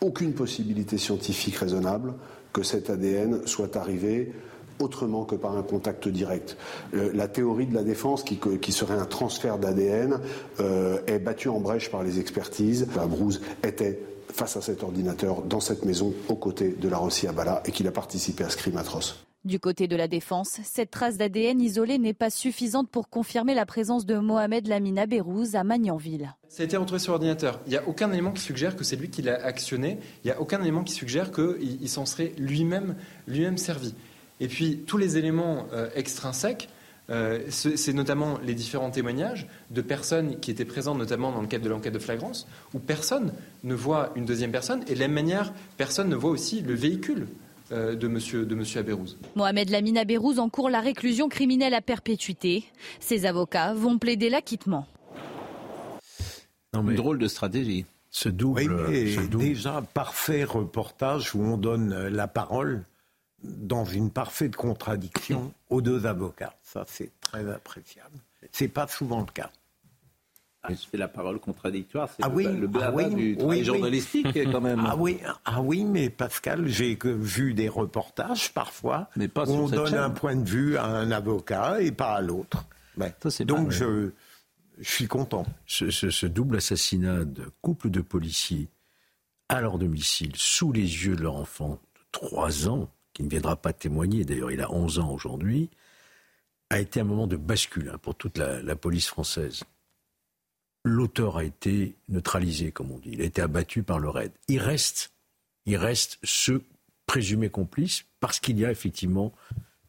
aucune possibilité scientifique raisonnable que cet ADN soit arrivé autrement que par un contact direct. Euh, la théorie de la défense, qui, serait un transfert d'ADN, euh, est battue en brèche par les expertises. La était face à cet ordinateur dans cette maison aux côtés de la Rossi Abala et qu'il a participé à ce crime atroce. Du côté de la défense, cette trace d'ADN isolée n'est pas suffisante pour confirmer la présence de Mohamed Lamina Berrouz à Magnanville. Ça a été retrouvé sur l'ordinateur. Il n'y a aucun élément qui suggère que c'est lui qui l'a actionné. Il n'y a aucun élément qui suggère qu'il s'en serait lui-même lui servi. Et puis, tous les éléments euh, extrinsèques, euh, c'est notamment les différents témoignages de personnes qui étaient présentes, notamment dans le cadre de l'enquête de flagrance, où personne ne voit une deuxième personne, et de la même manière, personne ne voit aussi le véhicule de monsieur, de monsieur Abérouz. Mohamed Lamine Abérouz encourt la réclusion criminelle à perpétuité. Ses avocats vont plaider l'acquittement. Une drôle de stratégie. Ce double, Déjà, parfait reportage où on donne la parole dans une parfaite contradiction aux deux avocats. Ça, c'est très appréciable. C'est pas souvent le cas. Ah, c'est la parole contradictoire, c'est ah le, oui, le ah du travail journalistique quand même. Ah oui, ah oui, mais Pascal, j'ai vu des reportages parfois mais pas où on donne un point de vue à un avocat et pas à l'autre. Donc je, je, suis content. Ce, ce, double assassinat de couple de policiers à leur domicile, sous les yeux de leur enfant de 3 ans, qui ne viendra pas témoigner, d'ailleurs il a 11 ans aujourd'hui, a été un moment de bascule hein, pour toute la, la police française l'auteur a été neutralisé, comme on dit. Il a été abattu par le raid. Il reste, ce présumé complice parce qu'il y a effectivement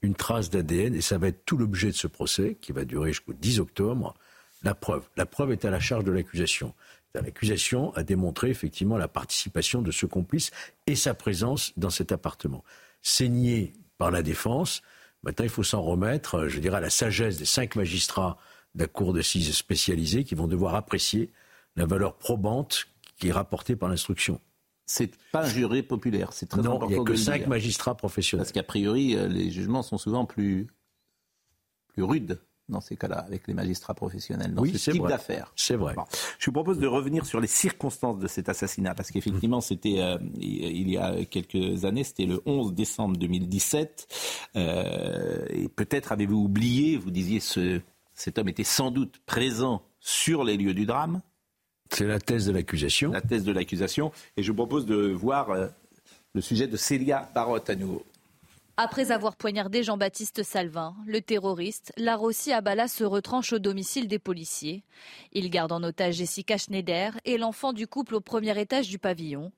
une trace d'ADN et ça va être tout l'objet de ce procès qui va durer jusqu'au 10 octobre. La preuve. La preuve est à la charge de l'accusation. L'accusation a démontré effectivement la participation de ce complice et sa présence dans cet appartement. C'est nié par la défense. Maintenant, il faut s'en remettre, je dirais, à la sagesse des cinq magistrats de la Cour d'assises spécialisée qui vont devoir apprécier la valeur probante qui est rapportée par l'instruction. C'est pas un jury populaire, c'est très non, important. Il n'y a que cinq magistrats professionnels. Parce qu'a priori, euh, les jugements sont souvent plus, plus rudes dans ces cas-là, avec les magistrats professionnels, dans oui, ce type d'affaires. C'est vrai. Je vous propose de revenir sur les circonstances de cet assassinat, parce qu'effectivement, c'était euh, il y a quelques années, c'était le 11 décembre 2017, euh, et peut-être avez-vous oublié, vous disiez ce cet homme était sans doute présent sur les lieux du drame. C'est la thèse de l'accusation. La thèse de l'accusation. Et je vous propose de voir euh, le sujet de Célia Barotte à nouveau. Après avoir poignardé Jean-Baptiste Salvin, le terroriste, Larossi Abala se retranche au domicile des policiers. Il garde en otage Jessica Schneider et l'enfant du couple au premier étage du pavillon.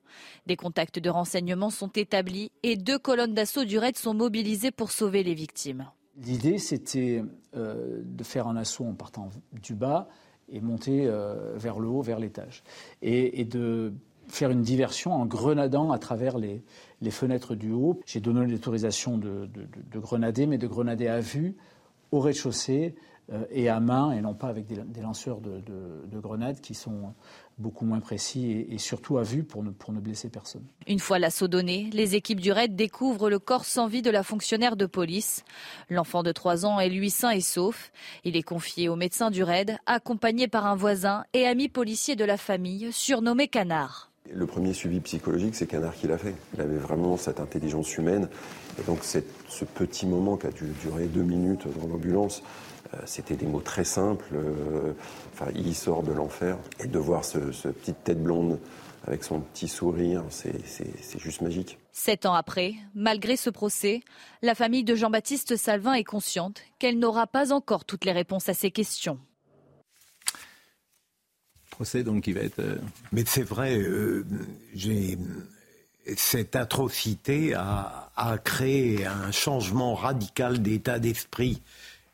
Des contacts de renseignement sont établis et deux colonnes d'assaut du raid sont mobilisées pour sauver les victimes. L'idée, c'était euh, de faire un assaut en partant du bas et monter euh, vers le haut, vers l'étage. Et, de faire une diversion en grenadant à travers les, fenêtres du haut. J'ai donné l'autorisation de, grenader, mais de grenader à vue, au rez-de-chaussée euh, et à main, et non pas avec des, lanceurs de, grenades qui sont beaucoup moins précis et, surtout à vue pour ne, pour ne blesser personne. Une fois l'assaut donné, les équipes du RAID découvrent le corps sans vie de la fonctionnaire de police. L'enfant de 3 ans est lui sain et sauf. Il est confié au médecin du RAID, accompagné par un voisin et ami policier de la famille, surnommé Canard. Le premier suivi psychologique, c'est Canard qui l'a fait. Il avait vraiment cette intelligence humaine. Et donc ce petit moment qui a dû durer deux minutes dans l'ambulance, euh, c'était des mots très simples. Euh, enfin, il sort de l'enfer. Et de voir ce, petite tête blonde avec son petit sourire, c'est juste magique. Sept ans après, malgré ce procès, la famille de Jean-Baptiste Salvin est consciente qu'elle n'aura pas encore toutes les réponses à ses questions. Procès donc qui va être. Euh, Mais c'est vrai, cette atrocité a, créé un changement radical d'état d'esprit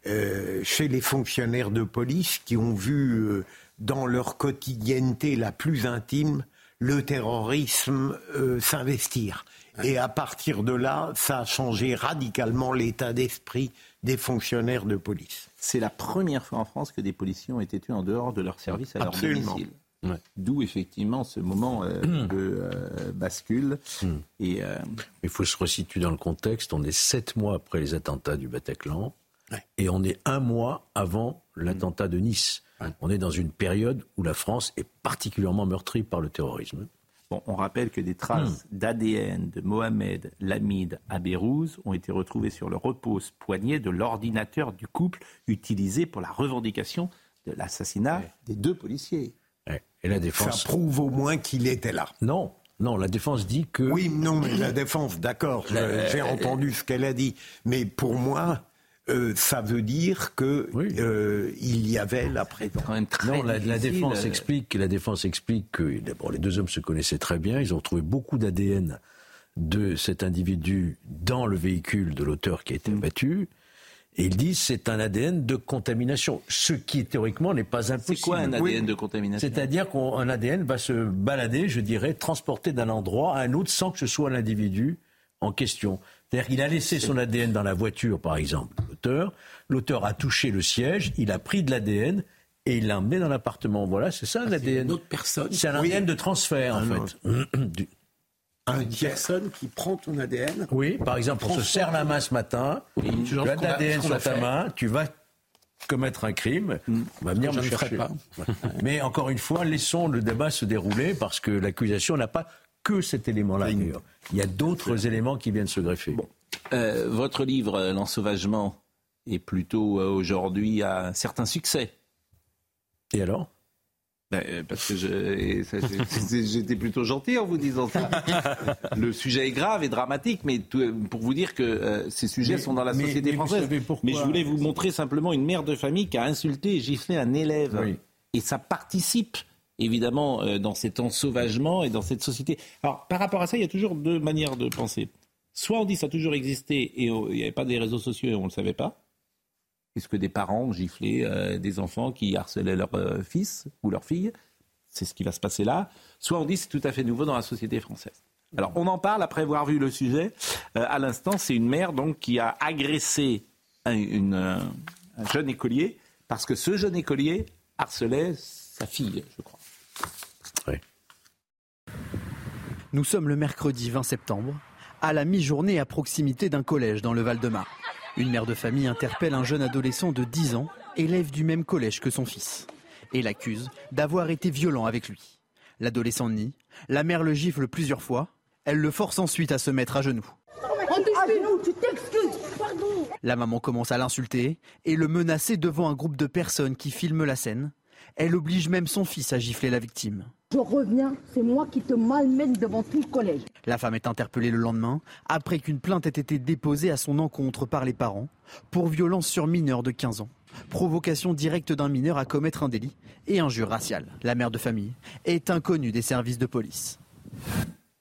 euh, chez les fonctionnaires de police qui ont vu euh, dans leur quotidienneté la plus intime le terrorisme euh, s'investir. Et à partir de là, ça a changé radicalement l'état d'esprit des fonctionnaires de police. C'est la première fois en France que des policiers ont été tués en dehors de leur service à leur domicile. D'où effectivement ce moment de bascule. Hmm. Et, Il faut se resituer dans le contexte. On est sept mois après les attentats du Bataclan. Et on est un mois avant l'attentat de Nice. On est dans une période où la France est particulièrement meurtrie par le terrorisme. Bon, on rappelle que des traces hmm. d'ADN de Mohamed Lamid Abérouz ont été retrouvées sur le repose-poignet de l'ordinateur du couple utilisé pour la revendication de l'assassinat des deux policiers. Et la défense. Ça prouve au moins qu'il était là. Non, non, la défense dit que. Oui, non, mais la défense, d'accord, j'ai entendu ce qu'elle a dit. Mais pour moi, euh, ça veut dire que euh, il y avait la présence. non, la, défense explique. La défense explique que d'abord les deux hommes se connaissaient très bien. Ils ont trouvé beaucoup d'ADN de cet individu dans le véhicule de l'auteur qui a été mm. abattu. Et ils disent c'est un ADN de contamination, ce qui théoriquement n'est pas impossible. C'est quoi un ADN de contamination? C'est-à-dire qu'un ADN va se balader, je dirais, transporter d'un endroit à un autre sans que ce soit l'individu en question. C'est-à-dire qu'il a laissé son ADN dans la voiture, par exemple, l'auteur. L'auteur a touché le siège, il a pris de l'ADN et il l'a emmené dans l'appartement. Voilà, c'est ça l'ADN. Une autre personne. C'est un ADN de transfert, en fait. Une personne qui prend ton ADN. Oui, par exemple, on se serre la main ce matin, tu as de l'ADN sur ta main, tu vas commettre un crime, hmm. on va venir me chercher. Pas. Mais encore une fois, laissons le débat se dérouler parce que l'accusation n'a pas que cet élément-là. Il y a d'autres éléments qui viennent se greffer. Euh, votre livre, euh, L'ensauvagement, est plutôt euh, aujourd'hui à un certain succès. Et alors? Ben, parce que j'étais plutôt gentil en vous disant ça. Le sujet est grave et dramatique, mais pour vous dire que ces sujets sont dans la société française. Mais je voulais vous montrer simplement une mère de famille qui a insulté et giflé un élève. Et ça participe évidemment, euh, dans cet ensauvagement et dans cette société. Alors, par rapport à ça, il y a toujours deux manières de penser. Soit on dit ça a toujours existé et il n'y avait pas des réseaux sociaux et on ne le savait pas. Puisque des parents ont giflé euh, des enfants qui harcelaient leur euh, fils ou leur fille? C'est ce qui va se passer là. Soit on dit c'est tout à fait nouveau dans la société française. Alors on en parle après avoir vu le sujet. à l'instant, c'est une mère donc qui a agressé un jeune écolier parce que ce jeune écolier harcelait sa fille, je crois. Nous sommes le mercredi 20 septembre, à la mi-journée à proximité d'un collège dans le Val-de-Marne. Une mère de famille interpelle un jeune adolescent de 10 ans, élève du même collège que son fils, et l'accuse d'avoir été violent avec lui. L'adolescent nie, la mère le gifle plusieurs fois, elle le force ensuite à se mettre à genoux. La maman commence à l'insulter et le menacer devant un groupe de personnes qui filment la scène. Elle oblige même son fils à gifler la victime. Je reviens, c'est moi qui te malmène devant tout le collège. La femme est interpellée le lendemain, après qu'une plainte ait été déposée à son encontre par les parents pour violence sur mineur de 15 ans, provocation directe d'un mineur à commettre un délit et injure raciale. La mère de famille est inconnue des services de police.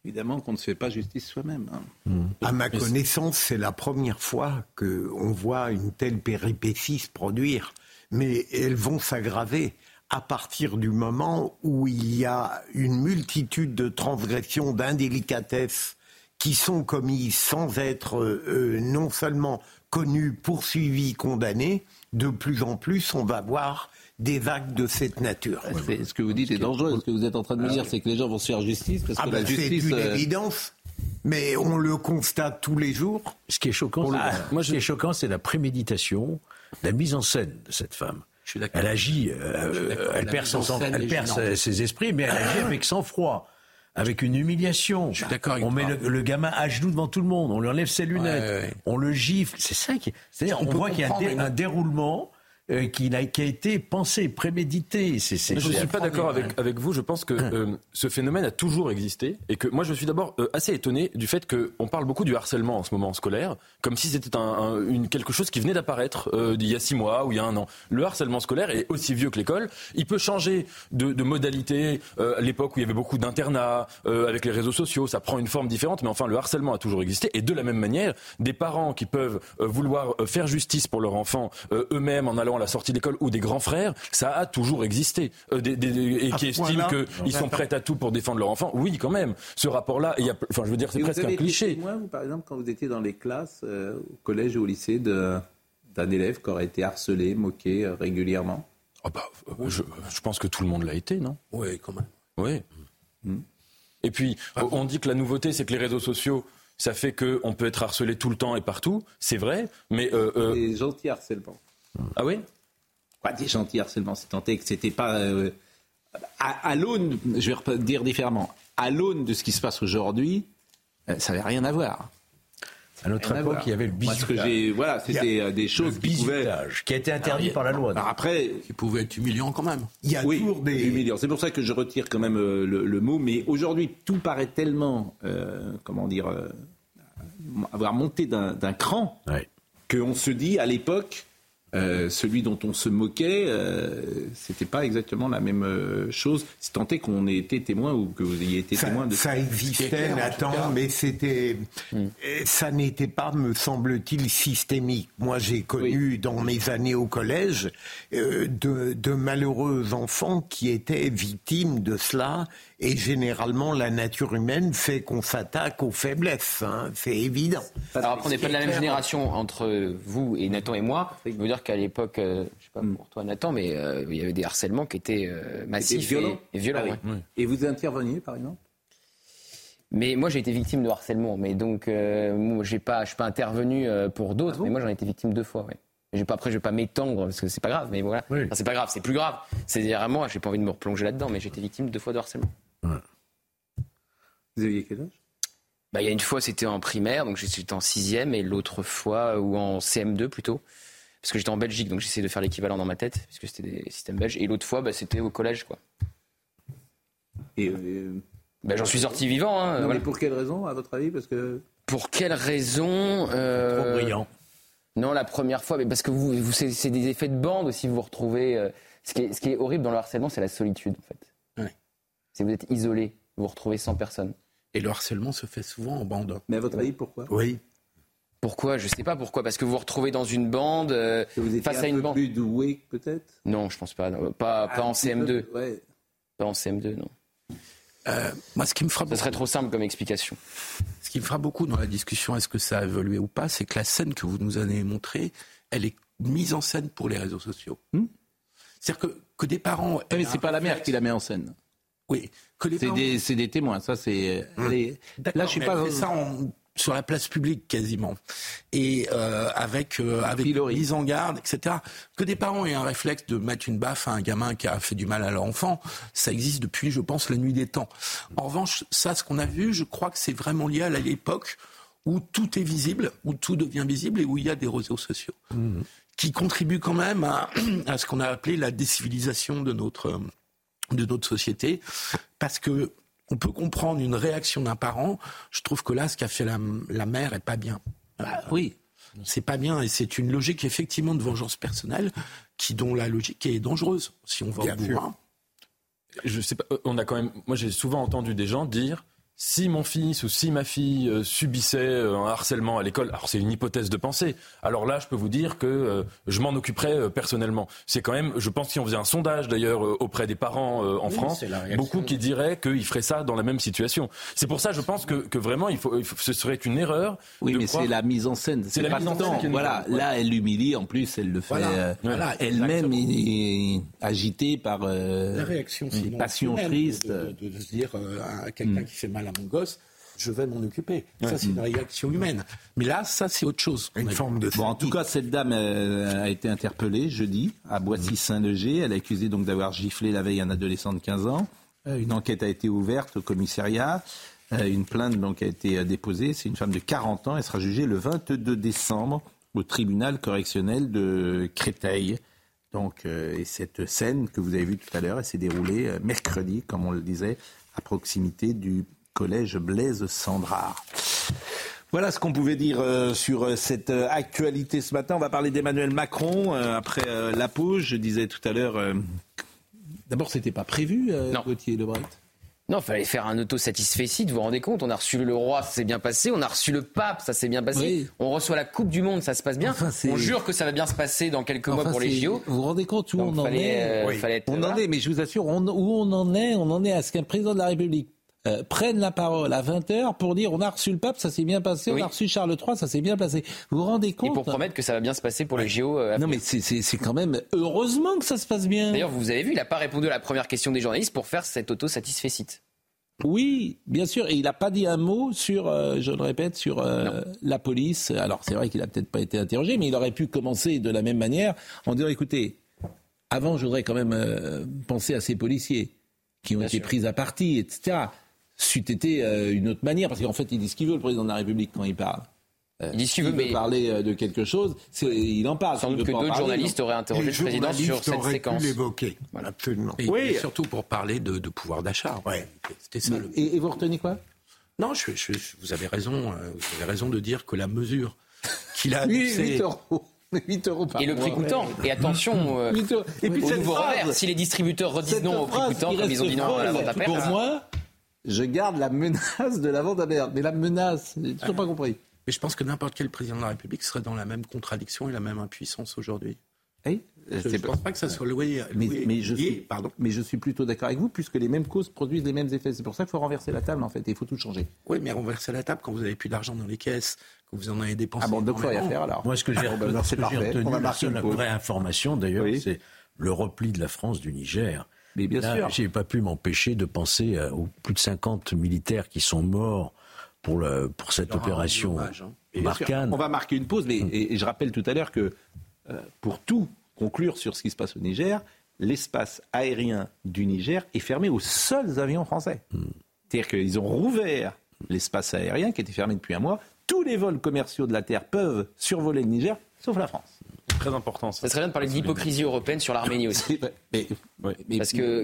Évidemment qu'on ne se fait pas justice soi-même. Hein. Mmh. À ma connaissance, c'est la première fois qu'on voit une telle péripétie se produire. Mais elles vont s'aggraver à partir du moment où il y a une multitude de transgressions, d'indélicatesses qui sont commises sans être euh, non seulement connues, poursuivies, condamnées, de plus en plus, on va voir des actes de cette nature. Ce que vous dites est dangereux. Ce que vous êtes en train de me dire, c'est que les gens vont se faire justice parce ah ben la justice. C'est une euh, évidence. Mais on le constate tous les jours. Ce qui est choquant, moi, ce qui est choquant, c'est la préméditation, la mise en scène de cette femme. Elle agit, euh, elle La perd, scène elle perd ses, ses esprits, mais elle agit avec sang-froid, avec une humiliation. Je suis d'accord On met le, le gamin à genoux devant tout le monde, on lui enlève ses lunettes, Ouais, ouais. on le gifle. C'est ça qui. C'est-à-dire, On voit qu'il y a dé- un déroulement. Euh, qui, a, qui a été pensé, prémédité. Je ne suis pas d'accord avec, avec vous. Je pense que euh, ce phénomène a toujours existé et que moi je suis d'abord euh, assez étonné du fait qu'on parle beaucoup du harcèlement en ce moment scolaire, comme si c'était un, un- une, quelque chose qui venait d'apparaître il y a six mois ou il y a un an. Le harcèlement scolaire est aussi vieux que l'école. Il peut changer de, de modalité. À l'époque où il y avait beaucoup d'internats, avec les réseaux sociaux, ça prend une forme différente, mais enfin le harcèlement a toujours existé. Et de la même manière, des parents qui peuvent vouloir faire justice pour leur enfant eux-mêmes en allant à la sortie de l'école ou des grands frères, ça a toujours existé. Euh, des- des- des- et qui estiment qu'ils sont prêts à tout pour défendre leur enfant. Oui, quand même. Ce rapport-là, il y a, enfin, je veux dire, c'est presque avez un cliché. vous, par exemple, quand vous étiez dans les classes, euh, au collège ou au lycée, de- d'un élève qui aurait été harcelé, moqué euh, régulièrement? Ah bah, euh, je, je pense que tout le monde l'a été, non? Oui, quand même. Oui. Et puis, on dit que la nouveauté, c'est que les réseaux sociaux, ça fait qu'on peut être harcelé tout le temps et partout. C'est vrai, mais... Euh, euh, Des gentils harcèlements. Ah oui? Quoi, des gentils harcèlements C'est tenté que c'était pas. euh, à à l'aune, je vais dire différemment, à l'aune de ce qui se passe aujourd'hui, euh, ça n'avait rien à voir. À notre époque, il y avait le j'ai, voilà, c'était euh, des choses qui pouvaient. qui a été interdit par la loi. Après, Qui pouvait être humiliant quand même. Il y a oui, toujours des. humiliant. C'est pour ça que je retire quand même le, le mot. Mais aujourd'hui, tout paraît tellement, euh, comment dire, euh, avoir monté d'un d'un cran qu'on se dit à l'époque. Euh, celui dont on se moquait, euh, c'était pas exactement la même euh, chose. Si tant est qu'on ait été témoin ou que vous ayez été Ça, témoin de ça existait, Nathan, mais c'était, euh, ça n'était pas, me semble-t-il, systémique. Moi, j'ai connu dans mes années au collège euh, de, de malheureux enfants qui étaient victimes de cela, et généralement, la nature humaine fait qu'on s'attaque aux faiblesses. hein, c'est évident. Alors après, on n'est pas de la même génération entre vous et Nathan et moi. Je veux dire qu'à l'époque, euh, je sais pas pour toi Nathan, mais euh, il y avait des harcèlements qui étaient euh, massifs violent. et, et violents. Ah oui. ouais. Et vous interveniez, par exemple? Mais moi, j'ai été victime de harcèlement. Mais donc, euh, moi, j'ai pas, je suis pas intervenu euh, pour d'autres. mais moi, j'en ai été victime deux fois. Ouais. J'ai pas, après, je vais pas m'étendre parce que c'est pas grave. Mais voilà, Enfin, c'est pas grave, c'est plus grave. C'est à moi, j'ai pas envie de me replonger là-dedans. Mais j'ai été victime deux fois de harcèlement. Vous aviez quel âge? Bah, il y a une fois, c'était en primaire, donc j'étais en sixième, et l'autre fois, ou en CM2 plutôt, parce que j'étais en Belgique, donc j'essayais de faire l'équivalent dans ma tête, puisque c'était des systèmes belges. Et l'autre fois, bah, c'était au collège, quoi. Et euh, Bah, j'en suis sorti vivant. Hein, non, mais voilà. pour quelle raison, à votre avis? Parce que Pour quelle raison euh, Trop brillant. Non, la première fois, mais parce que vous, vous c'est c'est des effets de bande aussi, vous vous retrouvez. euh, ce, qui est, ce qui est horrible dans le harcèlement, c'est la solitude, en fait. C'est vous êtes isolé, vous vous retrouvez sans personne. Et le harcèlement se fait souvent en bande. Mais à votre avis, pourquoi? Oui. Pourquoi? Je sais pas pourquoi. Parce que vous vous retrouvez dans une bande, euh, Vous face un à une peu bande. plus doué, peut-être? Non, je pense pas. non. Pas, pas en Un petit CM2. peu, ouais. Pas en CM2, non. Euh, moi, ce qui me frappe Ça serait trop simple comme explication. Ce qui me frappe beaucoup dans la discussion, est-ce que ça a évolué ou pas, c'est que la scène que vous nous avez montrée, elle est mise en scène pour les réseaux sociaux. C'est-à-dire que, que des parents. Mais c'est pas la mère qui la met en scène. Oui, C'est parents- des, des témoins. Ça, c'est. les- D'accord, Là, je suis pas. ça sur la place publique quasiment, et euh, avec euh, avec mise en garde, etc. Que des parents aient un réflexe de mettre une baffe à un gamin qui a fait du mal à leur enfant, ça existe depuis, je pense, la nuit des temps. En revanche, ça, ce qu'on a vu, je crois que c'est vraiment lié à l'époque où tout est visible, où tout devient visible et où il y a des réseaux sociaux qui contribuent quand même à, à ce qu'on a appelé la décivilisation de notre de notre société, parce que on peut comprendre une réaction d'un parent. Je trouve que là, ce qu'a fait la, la mère est pas bien. oui. C'est pas bien et c'est une logique effectivement de vengeance personnelle qui dont la logique est dangereuse si on va Bien au bout. hein. Je sais pas, euh, on a quand même. Moi, j'ai souvent entendu des gens dire si mon fils ou si ma fille euh, subissait euh, un harcèlement à l'école, alors c'est une hypothèse de pensée, alors là je peux vous dire que euh, je m'en occuperais personnellement. C'est quand même, je pense si on faisait un sondage d'ailleurs auprès des parents en France, beaucoup qui diraient qu'ils feraient ça dans la même situation. C'est pour ça je pense que, que vraiment il faut, ce serait une erreur. Oui mais c'est la mise en scène. C'est la mise en scène. Voilà, là elle l'humilie en plus, elle le fait voilà. elle-même est agitée par la réaction, une passion triste. De, de, se dire à quelqu'un mm. qui fait mal à mon gosse, je vais m'en occuper. Ça, c'est une réaction humaine. Mais là, ça, c'est autre chose. Une forme de. Bon, en tout cas, cette dame euh, a été interpellée jeudi à Boissy-Saint-Leger. Elle est accusée donc d'avoir giflé la veille un adolescent de 15 ans. Euh, une enquête a été ouverte au commissariat. Euh, une plainte donc a été déposée. C'est une femme de 40 ans. Elle sera jugée le 22 décembre au tribunal correctionnel de Créteil. Donc, et cette scène que vous avez vue tout à l'heure, elle s'est déroulée mercredi, comme on le disait, à proximité du collège Blaise Sandrard. Voilà ce qu'on pouvait dire euh, sur euh, cette euh, actualité ce matin. On va parler d'Emmanuel Macron après la pause. Je disais tout à l'heure, d'abord c'était pas prévu, Gauthier Lebret. Non, il fallait faire un autosatisfait vous vous rendez compte On a reçu le roi, ça s'est bien passé. On a reçu le pape, ça s'est bien passé. On reçoit la Coupe du Monde, ça se passe bien. on jure que ça va bien se passer dans quelques mois pour les JO. Vous vous rendez compte où on en est On en est, mais je vous assure, où on en est, on en est à ce qu'un président de la République euh, prennent la parole à 20h pour dire on a reçu le pape, ça s'est bien passé, on a reçu Charles III, ça s'est bien passé. Vous vous rendez compte Et pour promettre que ça va bien se passer pour les JO. Euh, non mais c'est quand même heureusement que ça se passe bien. D'ailleurs, vous avez vu, il n'a pas répondu à la première question des journalistes pour faire cet auto-satisfecit. Oui, bien sûr, et il n'a pas dit un mot sur, euh, je le répète, sur la police. Alors c'est vrai qu'il n'a peut-être pas été interrogé, mais il aurait pu commencer de la même manière en disant écoutez, avant je voudrais quand même penser à ces policiers qui ont été pris à partie, etc c'eût été euh, une autre manière, parce qu'en fait, il dit ce qu'il veut, le président de la République, quand il parle. Euh, il dit ce qu'il veut, mais... parler euh, de quelque chose, il en parle. Sans doute que d'autres journalistes auraient interrogé le président sur cette séquence. Pu l'évoquer, voilà. absolument. Et, oui. surtout pour parler de, pouvoir d'achat. Ouais. C'était ça. Et, vous retenez quoi? Non, je, vous avez raison. Vous avez raison de dire que la mesure qu'il a oui, 8 euros. 8 euros par et le prix coûtant. Et attention, et puis au nouveau revers, si les distributeurs redisent non au prix coûtant, comme ils ont dit non à la vente à perte. Pour moi, je garde la menace de la vente à perte. Mais la menace, j'ai toujours pas compris. Mais je pense que n'importe quel président de la République serait dans la même contradiction et la même impuissance aujourd'hui. Oui, je ne pense pas que ça soit loyer. Mais, mais, je suis, pardon. mais je suis plutôt d'accord avec vous, puisque les mêmes causes produisent les mêmes effets. C'est pour ça qu'il faut renverser la table, en fait, et il faut tout changer. Oui, mais renverser la table quand vous n'avez plus d'argent dans les caisses, que vous en avez dépensé. Ah bon, donc il faut rien faire alors. Moi, ce que j'ai oh, ben, retenu, la seule vraie information, d'ailleurs, c'est le repli de la France du Niger. Mais bien sûr. J'ai pas pu m'empêcher de penser aux plus de 50 militaires qui sont morts pour, le, pour cette opération hein. On va marquer une pause, mais hum. et, je rappelle tout à l'heure que euh, pour tout conclure sur ce qui se passe au Niger, l'espace aérien du Niger est fermé aux seuls avions français. Hum. C'est-à-dire qu'ils ont rouvert l'espace aérien qui était fermé depuis un mois. Tous les vols commerciaux de la Terre peuvent survoler le Niger, sauf la France très important. Ça, serait bien de parler de l'hypocrisie européenne sur l'Arménie aussi. mais, Parce que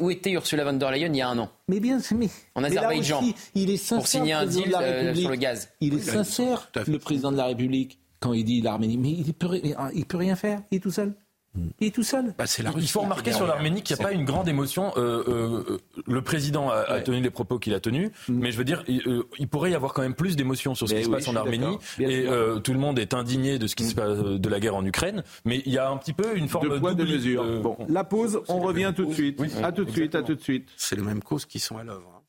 où, était Ursula von der Leyen il y a un an Mais bien, mais, en Azerbaïdjan, il est sincère, pour signer un deal euh, sur le gaz. Il est sincère, le président de la République, quand il dit l'Arménie. Mais il peut, il peut rien faire, il est tout seul. Il est tout seul. Bah, il faut remarquer sur l'Arménie qu'il n'y a pas une grande émotion. Euh, euh, le président a, tenu les propos qu'il a tenus, mm. mais je veux dire, euh, il, pourrait y avoir quand même plus d'émotion sur ce qui se passe en Arménie. Et tout le monde est indigné de ce qui se mm. passe de la guerre en Ukraine, mais il y a un petit peu une forme de poids de mesure. Bon, la pause, on revient tout de suite. à tout de suite, à tout de suite. C'est les mêmes causes qui sont à l'œuvre.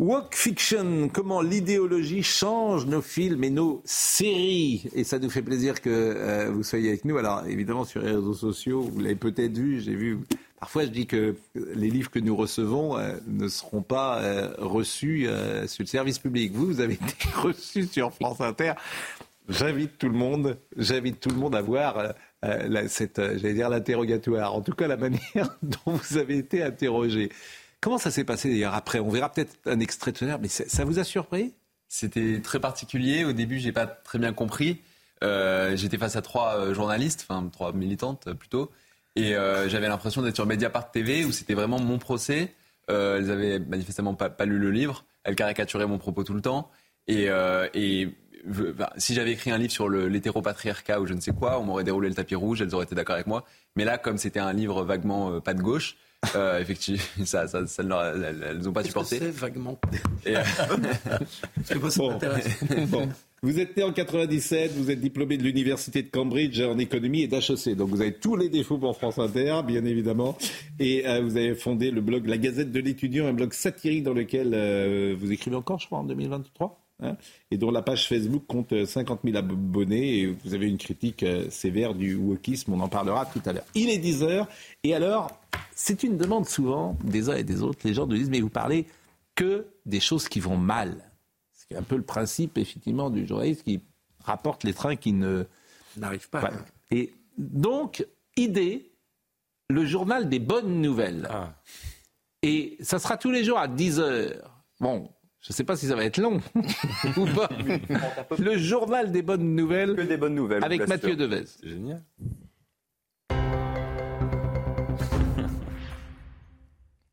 Walk Fiction, comment l'idéologie change nos films et nos séries. Et ça nous fait plaisir que euh, vous soyez avec nous. Alors évidemment sur les réseaux sociaux, vous l'avez peut-être vu, j'ai vu. Parfois je dis que les livres que nous recevons euh, ne seront pas euh, reçus sur le service public. Vous, vous avez été reçus sur France Inter. J'invite tout le monde, j'invite tout le monde à voir cette, j'allais dire l'interrogatoire. En tout cas la manière dont vous avez été interrogé. Comment ça s'est passé d'ailleurs après? On verra peut-être un extrait de l'heure, mais ça vous a surpris? C'était très particulier. Au début, j'ai pas très bien compris. Euh, j'étais face à trois euh, journalistes, enfin trois militantes euh, plutôt, et j'avais l'impression d'être sur Mediapart TV où c'était vraiment mon procès. elles avaient manifestement pas, lu le livre, elles caricaturaient mon propos tout le temps, et, si j'avais écrit un livre sur l'hétéropatriarcat ou je ne sais quoi, on m'aurait déroulé le tapis rouge, elles auraient été d'accord avec moi. Mais là, comme c'était un livre vaguement pas de gauche, Euh, effectivement, ça, ça, ça elles n'ont pas supporté. C'est vaguement. Et, euh, Bon. Bon. Vous êtes né en 97, vous êtes diplômé de l'université de Cambridge en économie et d'HEC. Donc vous avez tous les défauts pour France Inter, bien évidemment. Et euh, vous avez fondé le blog La Gazette de l'étudiant, un blog satirique dans lequel euh, vous écrivez encore, je crois, en 2023. Hein, et dont la page Facebook compte euh, 50 000 abonnés et vous avez une critique euh, sévère du wokisme, on en parlera tout à l'heure. Il est 10 heures et alors, c'est une demande souvent des uns et des autres, les gens nous disent mais vous parlez que des choses qui vont mal. C'est un peu le principe, effectivement, du journaliste qui rapporte les trains qui ne n'arrivent pas. Voilà. Et donc, idée, le journal des bonnes nouvelles. Et ça sera tous les jours à 10 heures. Bon, je ne sais pas si ça va être long ou pas. Le journal des bonnes nouvelles. Que des bonnes nouvelles. Avec Mathieu. Devez. C'est génial.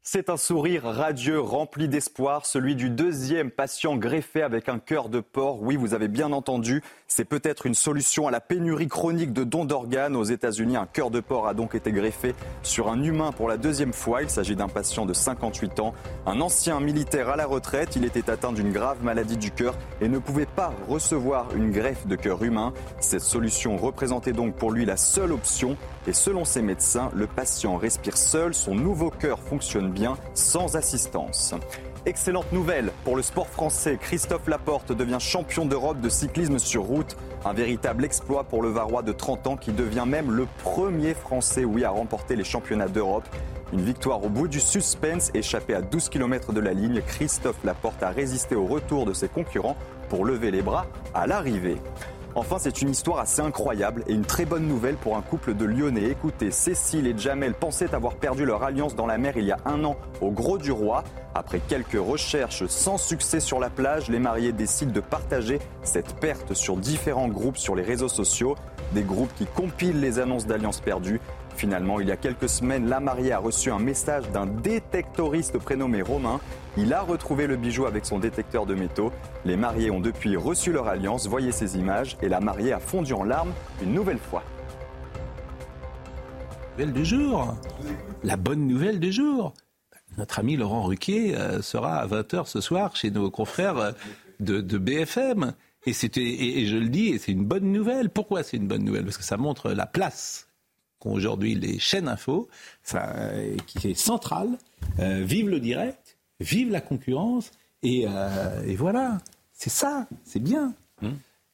C'est un sourire radieux, rempli d'espoir, celui du deuxième patient greffé avec un cœur de porc. Oui, vous avez bien entendu, c'est peut-être une solution à la pénurie chronique de dons d'organes. Aux États-Unis, un cœur de porc a donc été greffé sur un humain pour la deuxième fois. Il s'agit d'un patient de 58 ans, un ancien militaire à la retraite. Il était atteint d'une grave maladie du cœur et ne pouvait pas recevoir une greffe de cœur humain. Cette solution représentait donc pour lui la seule option. Et selon ses médecins, le patient respire seul, son nouveau cœur fonctionne bien, sans assistance. Excellente nouvelle pour le sport français. Christophe Laporte devient champion d'Europe de cyclisme sur route. Un véritable exploit pour le Varois de 30 ans qui devient même le premier Français, oui, à remporter les championnats d'Europe. Une victoire au bout du suspense, échappé à 12 km de la ligne. Christophe Laporte a résisté au retour de ses concurrents pour lever les bras à l'arrivée. Enfin, c'est une histoire assez incroyable et une très bonne nouvelle pour un couple de Lyonnais. Écoutez, Cécile et Jamel pensaient avoir perdu leur alliance dans la mer il y a un an au Gros du Roi. Après quelques recherches sans succès sur la plage, les mariés décident de partager cette perte sur différents groupes sur les réseaux sociaux. Des groupes qui compilent les annonces d'alliances perdues. Finalement, il y a quelques semaines, la mariée a reçu un message d'un détectoriste prénommé Romain. Il a retrouvé le bijou avec son détecteur de métaux. Les mariés ont depuis reçu leur alliance. Voyez ces images. Et la mariée a fondu en larmes une nouvelle fois. La bonne nouvelle du jour. Notre ami Laurent Ruquier euh, sera à 20h ce soir chez nos confrères euh, de, BFM. Et, et je le dis, et c'est une bonne nouvelle. Pourquoi c'est une bonne nouvelle? Parce que ça montre la place qu'ont aujourd'hui les chaînes info, ça, euh, qui est centrale. Euh, vive le direct, vive la concurrence. Et, euh, et voilà, c'est ça, c'est bien.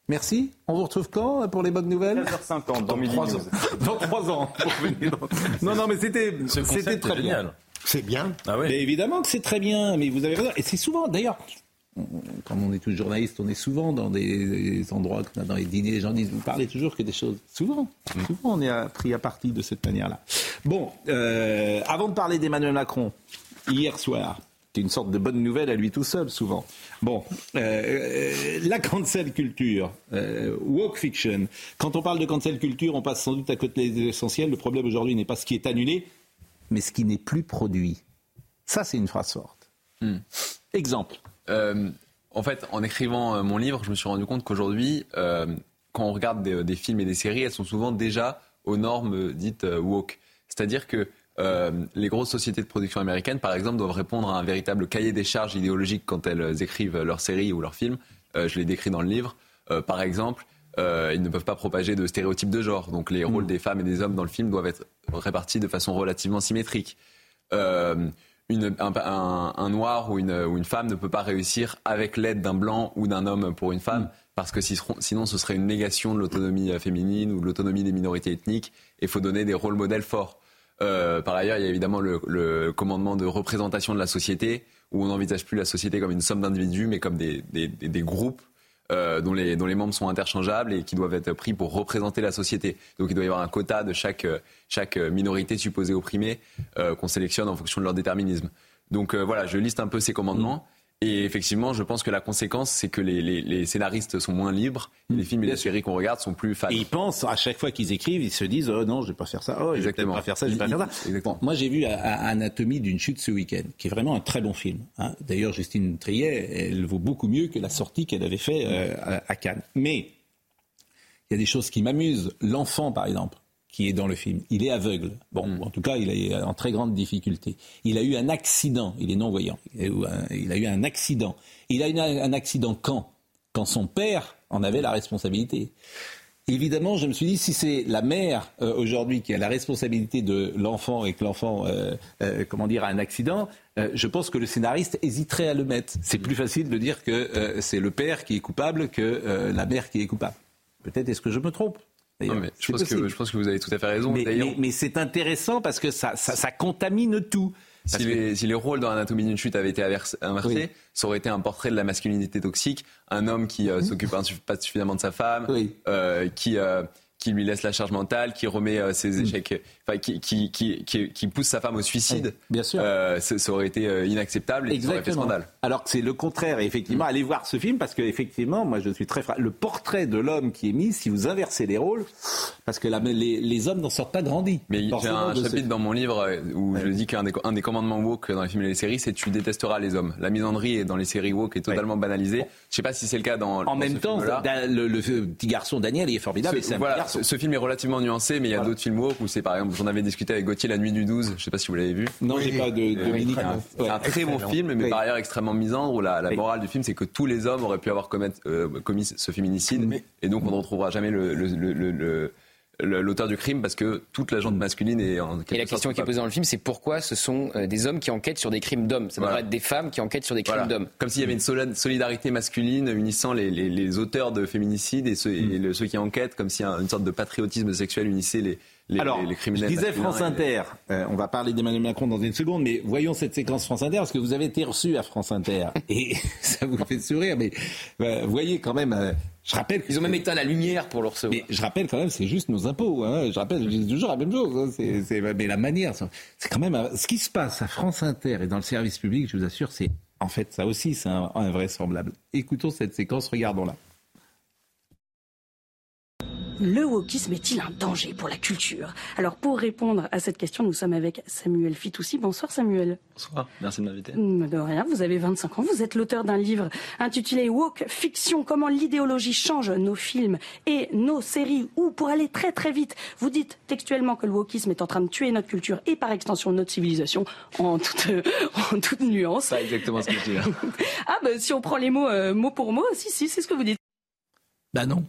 Merci. On vous retrouve quand euh, pour les bonnes nouvelles? 15h50 dans trois ans. Dans trois ans. pour venir. Non, non, mais c'était, c'était très bien. génial. C'est bien. Ah oui. Mais évidemment que c'est très bien, mais vous avez raison. Et c'est souvent, d'ailleurs, on- comme on est tous journalistes, on est souvent dans des, des endroits, dans les dîners, les gens disent, vous parlez toujours que des choses. Souvent, souvent on est à- pris à partie de cette manière-là. Bon, euh, avant de parler d'Emmanuel Macron, hier soir, c'est une sorte de bonne nouvelle à lui tout seul, souvent. Bon, euh, euh, la cancel culture, euh, woke fiction. Quand on parle de cancel culture, on passe sans doute à côté des essentiels. Le problème aujourd'hui n'est pas ce qui est annulé, mais ce qui n'est plus produit. Ça, c'est une phrase forte. Exemple. Euh, en fait, en écrivant euh, mon livre, je me suis rendu compte qu'aujourd'hui, euh, quand on regarde des, des films et des séries, elles sont souvent déjà aux normes dites woke. C'est-à-dire que euh, les grosses sociétés de production américaines, par exemple, doivent répondre à un véritable cahier des charges idéologiques quand elles écrivent leurs séries ou leurs films. Euh, je l'ai décrit dans le livre. Euh, par exemple, ils ne peuvent pas propager de stéréotypes de genre. Donc les rôles des femmes et des hommes dans le film doivent être répartis de façon relativement symétrique. Une- un, un- un noir ou une, ou une femme ne peut pas réussir avec l'aide d'un blanc ou d'un homme pour une femme, parce que si- sinon ce serait une négation de l'autonomie euh, féminine ou de l'autonomie des minorités ethniques, et il faut donner des rôles modèles forts. Euh, par ailleurs, il y a évidemment le, le commandement de représentation de la société, où on n'envisage plus la société comme une somme d'individus, mais comme des, des- des- des groupes euh, dont, les, dont les membres sont interchangeables et qui doivent être pris pour représenter la société. Donc il doit y avoir un quota de chaque, chaque minorité supposée opprimée euh, qu'on sélectionne en fonction de leur déterminisme. Donc euh, voilà, je liste un peu ces commandements. Et effectivement, je pense que la conséquence, c'est que les, les- les scénaristes sont moins libres. et les films et les séries qu'on regarde sont plus fans. Et ils pensent, à chaque fois qu'ils écrivent, ils se disent oh non, je vais pas faire ça, oh, je vais Exactement. pas faire ça, je vais pas faire ça. Bon, moi, j'ai vu à- à Anatomie d'une chute ce week-end, qui est vraiment un très bon film. hein. D'ailleurs, Justine Triet, elle vaut beaucoup mieux que la sortie qu'elle avait fait euh, à Cannes. Mais il y a des choses qui m'amusent. L'enfant, par exemple, qui est dans le film. Il est aveugle. Bon, Mm. en tout cas, il est en très grande difficulté. Il a eu un accident. Il est non-voyant. Il, a eu un- il a eu un accident. Il a eu un, accident quand? Quand son père en avait la responsabilité. Évidemment, je me suis dit, si c'est la mère euh, aujourd'hui qui a la responsabilité de l'enfant et que l'enfant, euh, euh, comment dire, a un accident, euh, je pense que le scénariste hésiterait à le mettre. C'est plus facile de dire que euh, c'est le père qui est coupable que euh, la mère qui est coupable. Peut-être est-ce que je me trompe? Non, mais je, pense que, possible. je pense que vous avez tout à fait raison. Mais, mais- mais c'est intéressant parce que ça, ça, ça contamine tout. si que- les, si les rôles dans Anatomie d'une chute avaient été inversés, Oui. ça aurait été un portrait de la masculinité toxique, un homme qui euh, s'occupe insu- pas suffisamment de sa femme, euh, qui euh, qui lui laisse la charge mentale, qui remet euh, ses Mm. échecs, enfin qui, qui, qui, qui, qui pousse sa femme au suicide. bien sûr. Euh, ça, ça aurait été euh, inacceptable et ça aurait fait scandale. Alors que c'est le contraire. Et effectivement, allez voir ce film parce que effectivement, moi, je suis très fra- le portrait de l'homme qui est mis. Si vous inversez les rôles, parce que la- les, les hommes n'en sortent pas grandis. Mais j'ai un ce- chapitre dans mon livre où je dis qu'un des, un des commandements woke dans les films et les séries, c'est tu détesteras les hommes. La misandrie dans les séries woke est totalement banalisée. Je sais pas si c'est le cas dans. En dans même temps, le, le petit garçon Daniel il est formidable. et Ce, c'est un voilà, petit garçon. Ce, ce film est relativement nuancé, mais il y a d'autres films woke où c'est par exemple, j'en avais discuté avec Gauthier La Nuit du 12, je sais pas si vous l'avez vu. Non, j'ai pas de- de Oui, mini- c'est un, c'est un très bon film, mais Oui. par ailleurs extrêmement misandre, où la, la Oui. morale du film, c'est que tous les hommes auraient pu avoir euh, commis ce féminicide, et donc on ne retrouvera jamais le- le- le- le- le- le- l'auteur du crime parce que toute la gente masculine est en quelque Et la question qui est posée dans le film, c'est pourquoi ce sont euh, des hommes qui enquêtent sur des crimes d'hommes? Ça devrait Voilà. être des femmes qui enquêtent sur des crimes Voilà. d'hommes. Comme s'il y avait une solidarité masculine unissant les, les- les auteurs de féminicide et ceux, et le- ceux qui enquêtent, comme si un- une sorte de patriotisme sexuel unissait les, les, Alors, les, les je criminels. disais masculins France Inter. Euh, on va parler d'Emmanuel Macron dans une seconde, mais voyons cette séquence France Inter parce que vous avez été reçu à France Inter et ça vous fait sourire. Mais euh, voyez quand même. euh, je rappelle Ils ont même éteint la lumière pour le recevoir. Mais je rappelle quand même, c'est juste nos impôts. Hein. Je rappelle, je dis toujours la même chose. hein. Mais la manière, c'est quand même ce qui se passe à France Inter et dans le service public. Je vous assure, c'est en fait ça aussi, c'est un- invraisemblable. Écoutons cette séquence, regardons-la. Le wokisme est-il un danger pour la culture? Alors pour répondre à cette question, nous sommes avec Samuel Fitoussi. Bonsoir Samuel. Bonsoir, merci de m'inviter. Mm, De rien, vous avez 25 ans, vous êtes l'auteur d'un livre intitulé Woke Fiction, comment l'idéologie change nos films et nos séries, ou pour aller très très vite, vous dites textuellement que le wokisme est en train de tuer notre culture et par extension notre civilisation en toute, en toute nuance. C'est exactement ce que je dis. là. Ah ben si on prend les mots euh, mot pour mot, si si, c'est ce que vous dites. Bah non.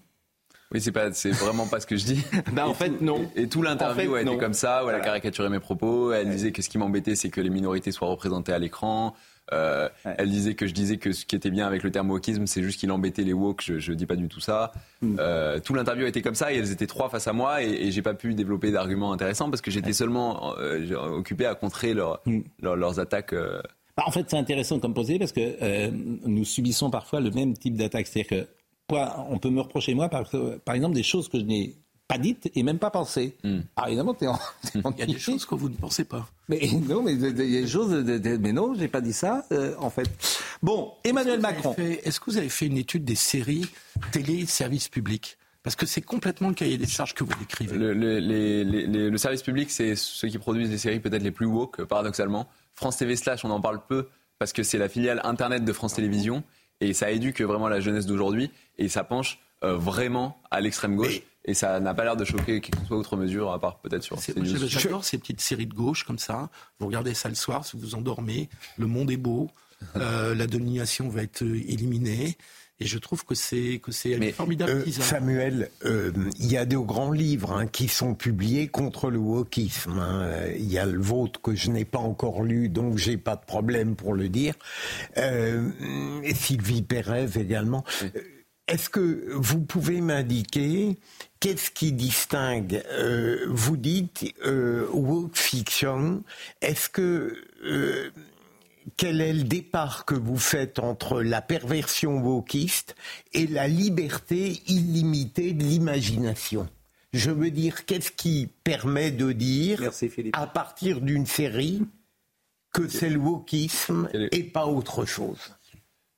Oui, c'est pas, c'est vraiment pas ce que je dis. Bah, en fait, non. Et tout l'interview En fait, a été non. comme ça, où elle a caricaturé mes propos. Elle disait que ce qui m'embêtait, c'est que les minorités soient représentées à l'écran. Euh, Elle disait que je disais que ce qui était bien avec le terme wokisme, c'est juste qu'il embêtait les woke. Je, je dis pas du tout ça. Hmm. Euh, tout l'interview a été comme ça et elles étaient trois face à moi et, et j'ai pas pu développer d'arguments intéressants parce que j'étais seulement euh, occupé à contrer leur- Hmm. leur- leurs attaques. Bah, en fait, c'est intéressant comme posé parce que nous subissons parfois le même type d'attaque. C'est-à-dire que on peut me reprocher, moi, par, par exemple, des choses que je n'ai pas dites et même pas pensées. Exemple, t'es en, t'es en Il y a des choses que vous ne pensez pas. Mais non, mais il y a des choses. de- de- mais non, j'ai pas dit ça, euh, en fait. Bon, Emmanuel Macron. Est-ce que vous avez fait une étude des séries télé service public Parce que c'est complètement le cahier des charges que vous décrivez. Le, le- les- les- les- le service public, c'est ceux qui produisent les séries peut-être les plus woke, paradoxalement. France TV Slash, on en parle peu parce que c'est la filiale internet de France Télévisions et ça éduque vraiment la jeunesse d'aujourd'hui et ça penche euh, vraiment à l'extrême gauche et ça n'a pas l'air de choquer qui que soit outre mesure à part peut-être sur J'adore ces petites séries de gauche comme ça. Vous regardez ça le soir, si vous endormez, le monde est beau, euh, la domination va être euh, éliminée. Et je trouve que c'est que c'est formidable Euh. Samuel, euh, il y a de grands livres hein, qui sont publiés contre le wokisme. hein. Il y a le vôtre que je n'ai pas encore lu, donc j'ai pas de problème pour le dire. Euh, et Sylvie Pérez également. Euh, Est-ce que vous pouvez m'indiquer qu'est-ce qui distingue euh, Vous dites euh, woke fiction? Est-ce que euh, quel est le départ que vous faites entre la perversion wokiste et la liberté illimitée de l'imagination? Je veux dire, qu'est-ce qui permet de dire, à partir d'une série, que c'est le wokisme et pas autre chose?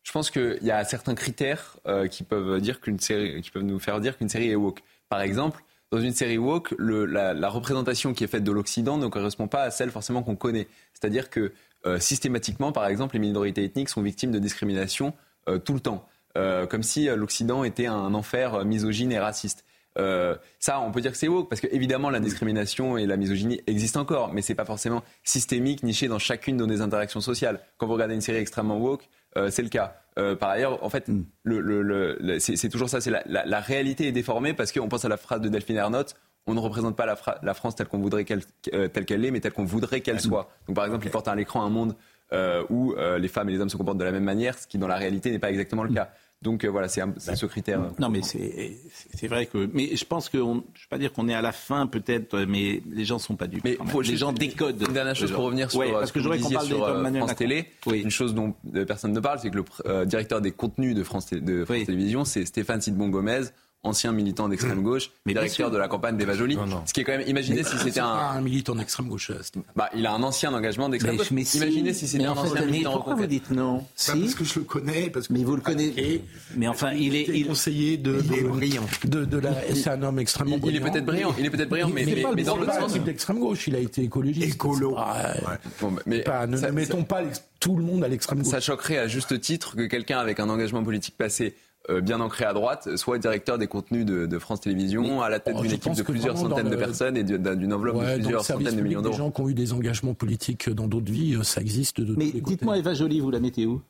Je pense qu'il y a certains critères euh, qui peuvent dire qu'une série, qui peuvent nous faire dire qu'une série est woke. Par exemple, dans une série woke, le- la, la représentation qui est faite de l'Occident ne correspond pas à celle forcément qu'on connaît. C'est-à-dire que systématiquement, par exemple, les minorités ethniques sont victimes de discrimination euh, tout le temps, Euh, comme si euh, l'Occident était un enfer euh, misogyne et raciste. Euh, ça, on peut dire que c'est woke parce que évidemment la discrimination et la misogynie existent encore, mais c'est pas forcément systémique, niché dans chacune de nos interactions sociales. Quand vous regardez une série extrêmement woke, euh, c'est le cas. Euh, par ailleurs, en fait, le, le, le, c'est toujours ça. C'est la, la, la, réalité est déformée parce qu'on pense à la phrase de Delphine Ernotte. On ne représente pas la, la France telle qu'on voudrait qu'elle euh, telle qu'elle est, mais telle qu'on voudrait qu'elle soit. Donc, par exemple, okay. il porte à l'écran un monde euh, où euh, les femmes et les hommes se comportent de la même manière, ce qui dans la réalité n'est pas exactement le cas. Donc voilà, c'est ce critère. Non, mais c'est vrai que. Mais je pense que. On, je ne vais pas dire qu'on est à la fin, peut-être, mais les gens ne sont pas dupes. Mais faut, les gens décodent. Une dernière chose pour revenir sur ouais, parce que ce que qu'on parle sur France Télé. Oui. Une chose dont personne ne parle, c'est que le directeur des contenus de France, de France oui. Télévisions, c'est Stéphane Sidbon Gomez ancien militant d'extrême gauche, mais directeur de la campagne d'Eva Joly. Ce qui est quand même, imaginez si c'était un... un militant d'extrême gauche. Bah, il a un ancien engagement d'extrême gauche. Mais si. Imaginez si c'était un ancien mais militant. Pourquoi vous dites non si. Parce que je le connais. Parce que mais vous le connaissez. Mais enfin, il est il... conseiller de, il est brillant. De, de la. C'est un homme extrêmement brillant. Il est peut-être brillant. Il est peut-être brillant, mais, mais, mais, dans l'autre sens. d'extrême gauche, il a été écologiste. Écolo. Mais ne mettons pas tout le monde à l'extrême gauche. Ça choquerait à juste titre que quelqu'un avec un engagement politique passé euh, bien ancré à droite, soit directeur des contenus de, de France Télévisions, à la tête oh, d'une équipe de plusieurs centaines le... de personnes et d'une enveloppe ouais, de plusieurs centaines de millions d'euros. Des gens qui ont eu des engagements politiques dans d'autres vies, ça existe de Mais dites-moi, Eva Jolie, vous la mettez où?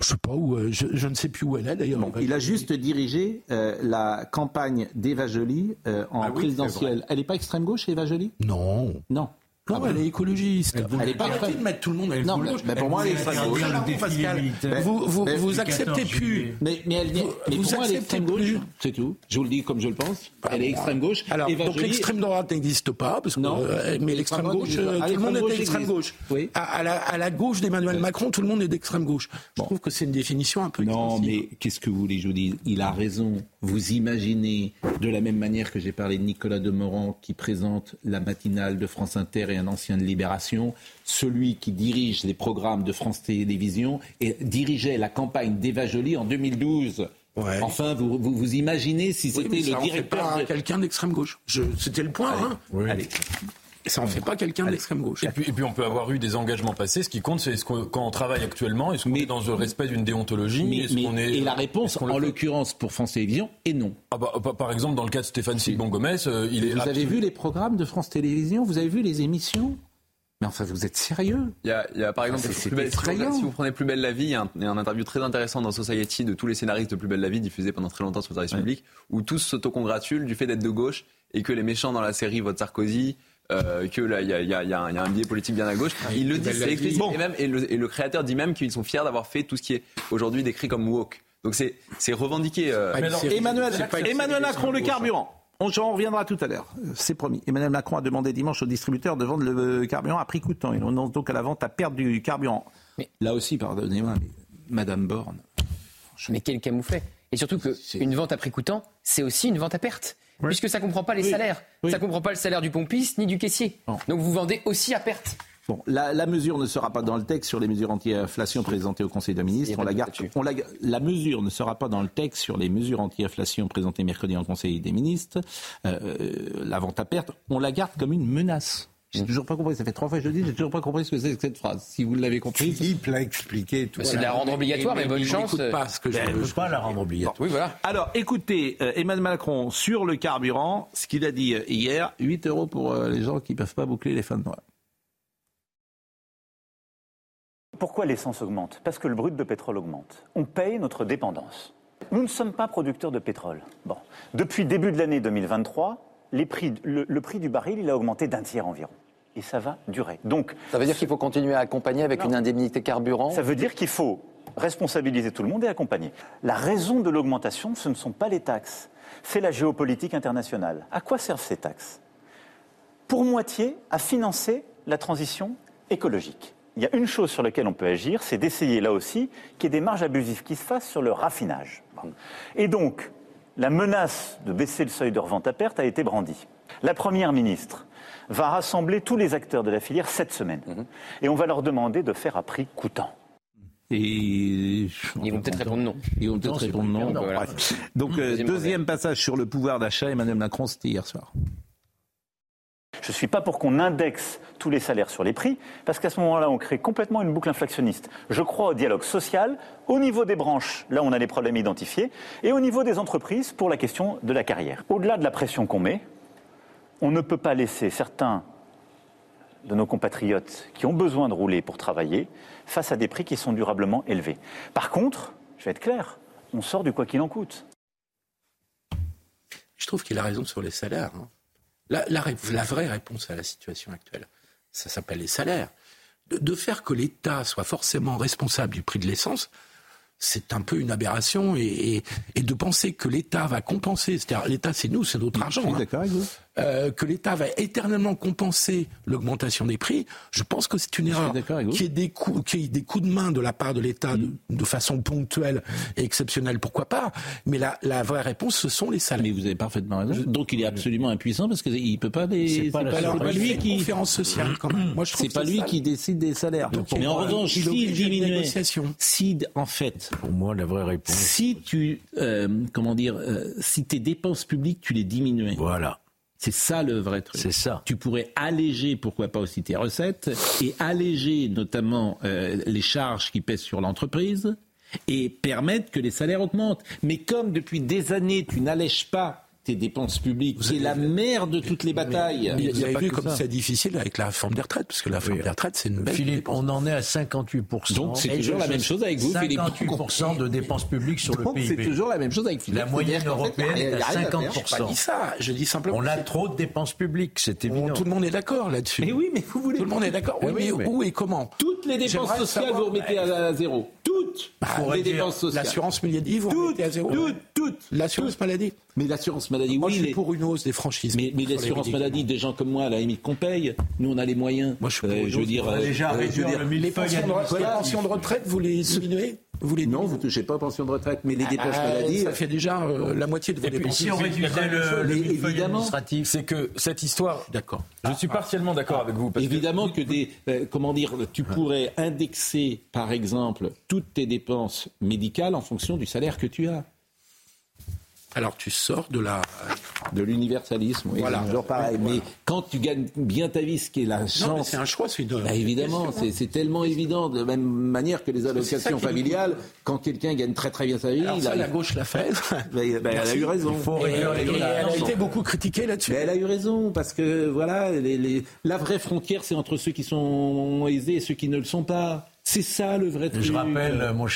Je sais pas où, je, je, ne sais plus où elle est d'ailleurs. Bon, il a juste dirigé euh, la campagne d'Eva Jolie euh, en ah oui, présidentielle. Elle n'est pas extrême gauche, Eva Jolie Non. Non. Non, ah elle est écologiste. Elle, elle est pas Arrêtez de mettre tout le monde à Non, mais, mais pour moi, elle est extrême gauche. Pascal, vous, vous, mais, vous acceptez plus. Mais, mais, elle, vous, mais vous pour moi, elle est extrême gauche. Plus. C'est tout. Je vous le dis comme je le pense. Bah, elle est extrême gauche. Alors, Eva donc l'extrême droite n'existe pas, parce que, non. Euh, mais l'extrême gauche, euh, tout le monde est d'extrême gauche. Oui. À, à, la, à, la, gauche d'Emmanuel oui. Macron, tout le monde est d'extrême gauche. Je trouve que c'est une définition un peu Non, mais qu'est-ce que vous voulez je vous dise Il a raison. Vous imaginez, de la même manière que j'ai parlé de Nicolas Demorand, qui présente la matinale de France Inter et un ancien de Libération, celui qui dirige les programmes de France Télévisions et dirigeait la campagne d'Eva Joly en 2012. Ouais. Enfin, vous, vous, vous imaginez si c'était oui, le directeur. de... quelqu'un d'extrême gauche. Je... C'était le point. Allez. Hein. Oui. Allez. Ça en fait pas quelqu'un d'extrême gauche. Et puis, et puis, on peut avoir eu des engagements passés. Ce qui compte, c'est ce quand on travaille actuellement, est-ce qu'on est dans le respect d'une déontologie? mais, est-ce qu'on est, Et la réponse, en l'occurrence, pour France Télévisions, est non. Ah bah, par exemple, dans le cas de Stéphane Sidbon Gomez, euh, il est. Vous avez vu les programmes de France Télévisions? Vous avez vu les émissions? Mais enfin, vous êtes sérieux? Il y, a, il y a, par exemple, c'est plus belle, si, vous, si, vous, prenez Plus belle la vie, il y, a un, il y a un interview très intéressant dans Society de tous les scénaristes de Plus belle la vie diffusé pendant très longtemps sur le service ouais. public, où tous s'autocongratulent du fait d'être de gauche et que les méchants dans la série votent Sarkozy. Euh, que là il y a, y, a, y a, un biais politique bien à gauche. Ah, il le dit, c'est explicite. Bon. Et, même, et, le, et le créateur dit même qu'ils sont fiers d'avoir fait tout ce qui est aujourd'hui décrit comme woke. Donc c'est revendiqué. Euh... Alors, Emmanuel, Emmanuel Macron, le carburant. On en reviendra tout à l'heure. C'est promis. Emmanuel Macron a demandé dimanche aux distributeurs de vendre le carburant à prix coûtant. Il annonce donc à la vente à perte du carburant. Mais là aussi, pardonnez-moi, mais Madame Borne. Mais quel camouflet Et surtout qu'une vente à prix coûtant, c'est aussi une vente à perte. Oui. Puisque ça ne comprend pas les oui. salaires. Oui. Ça ne comprend pas le salaire du pompiste ni du caissier. Donc vous vendez aussi à perte. Bon, la, la, mesure ne sera pas dans le texte sur les mesures anti-inflation présentées au Conseil des ministres. On la, garde, on la, la, mesure ne sera pas dans le texte sur les mesures anti-inflation présentées mercredi en Conseil des ministres. Euh, la vente à perte, on la garde comme une menace. J'ai toujours pas compris. Ça fait trois fois que je le dis, j'ai toujours pas compris ce que c'est que cette phrase. Si vous l'avez compris. Philippe l'a expliqué tout C'est de la rendre obligatoire, mais, mais bonne chance. pas ce que je ne veux pas la rendre obligatoire. Bon. Oui, voilà. Alors, écoutez, euh, Emmanuel Macron sur le carburant, ce qu'il a dit hier, 8 euros pour euh, les gens qui peuvent pas boucler les fins de mois. Pourquoi l'essence augmente? Parce que le brut de pétrole augmente. On paye notre dépendance. Nous ne sommes pas producteurs de pétrole. Bon. Depuis début de l'année 2023, les prix, le, le, prix du baril il a augmenté d'un tiers environ. Et ça va durer. Donc, ça veut dire qu'il faut continuer à accompagner avec non. une indemnité carburant? Ça veut dire qu'il faut responsabiliser tout le monde et accompagner. La raison de l'augmentation, ce ne sont pas les taxes, c'est la géopolitique internationale. À quoi servent ces taxes? Pour moitié à financer la transition écologique il y a une chose sur laquelle on peut agir, c'est d'essayer là aussi qu'il y ait des marges abusives qui se fassent sur le raffinage. Et donc, la menace de baisser le seuil de revente à perte a été brandie. La Première ministre va rassembler tous les acteurs de la filière cette semaine. Mmh. Et on va leur demander de faire à prix coûtant. Et ils vont peut-être répondre non. Ils vont peut-être répondre non. non. Voilà. Donc, euh, deuxième, deuxième passage sur le pouvoir d'achat, Emmanuel Macron, c'était hier soir. Je ne suis pas pour qu'on indexe tous les salaires sur les prix, parce qu'à ce moment-là, on crée complètement une boucle inflationniste. Je crois au dialogue social, au niveau des branches, là on a les problèmes identifiés, et au niveau des entreprises pour la question de la carrière. Au-delà de la pression qu'on met, on ne peut pas laisser certains de nos compatriotes qui ont besoin de rouler pour travailler face à des prix qui sont durablement élevés. Par contre, je vais être clair, on sort du quoi qu'il en coûte. Je trouve qu'il a raison sur les salaires. Hein. La, vraie réponse à la situation actuelle, ça s'appelle les salaires. de faire que l'État soit forcément responsable du prix de l'essence, c'est un peu une aberration et, de penser que l'État va compenser, c'est-à-dire l'État c'est nous, c'est notre argent, hein. Euh, que l'État va éternellement compenser l'augmentation des prix, je pense que c'est une erreur. Qu'il y, ait des coups, des coups de main de la part de l'État de, façon ponctuelle et exceptionnelle, pourquoi pas, mais la, la, vraie réponse ce sont les salaires. Mais vous avez parfaitement raison. Donc il est absolument impuissant parce qu'il ne peut pas les... C'est pas, pas, lui qui... Conférence sociale quand même. Moi, c'est pas lui qui décide des salaires. mais en revanche, s'il diminuait, si en fait pour moi, la vraie réponse. Si tu, euh, comment dire, euh, si tes dépenses publiques, tu les diminuais. Voilà. C'est ça le vrai truc. C'est ça. Tu pourrais alléger, pourquoi pas aussi tes recettes, et alléger notamment euh, les charges qui pèsent sur l'entreprise, et permettre que les salaires augmentent. Mais comme depuis des années, tu n'allèges pas tes dépenses publiques. C'est la mère de toutes les batailles. Vous avez vu comme c'est difficile avec la réforme des retraites, parce que la réforme des retraites, c'est une belle. Philippe, on en est à 58%. Donc c'est toujours la même chose avec vous, 58% de dépenses publiques sur le PIB. C'est toujours la même chose avec Philippe. La moyenne européenne est à 50%. Je dis ça, je dis simplement. On a trop de dépenses publiques, c'est évident. Tout le monde est d'accord là-dessus. Mais oui, mais vous voulez. Tout le monde est d'accord. Oui, mais où et comment Toutes les dépenses sociales, vous remettez à zéro. Toutes bah, les dépenses sociales. L'assurance maladie, vous remettez à zéro. Toutes, toutes. L'assurance maladie. Mais l'assurance maladie, Moi, oui. je suis pour une hausse des franchises. Mais, mais l'assurance maladie, des gens comme moi, à la limite, qu'on paye, nous, on a les moyens. Moi, je suis pour euh, je veux dire, euh, déjà euh, je veux dire, les, pensions de, les pensions de retraite, vous les diminuez vous les non, vous ne touchez pas aux pensions de retraite, mais les ah, dépenses maladie. Ça fait déjà euh, la moitié de vos dépenses. Si on réduisait le, le évidemment, c'est que cette histoire. D'accord. Je suis partiellement d'accord avec vous. Parce évidemment que, des, comment dire, tu pourrais indexer, par exemple, toutes tes dépenses médicales en fonction du salaire que tu as. Alors tu sors de la de l'universalisme, oui, voilà. toujours pareil. Mais quand tu gagnes bien ta vie, ce qui est la chance, c'est un choix, c'est de... bah, évidemment, c'est tellement évident de la même manière que les allocations familiales. Quand quelqu'un gagne très très bien sa vie, Alors, ça, la gauche l'a fait. bah, bah, elle a eu raison. Il faut et, elle a été beaucoup critiquée là-dessus. Elle a eu raison parce que voilà, les, les... la vraie frontière, c'est entre ceux qui sont aisés et ceux qui ne le sont pas. C'est ça le vrai truc. Je rappelle, mon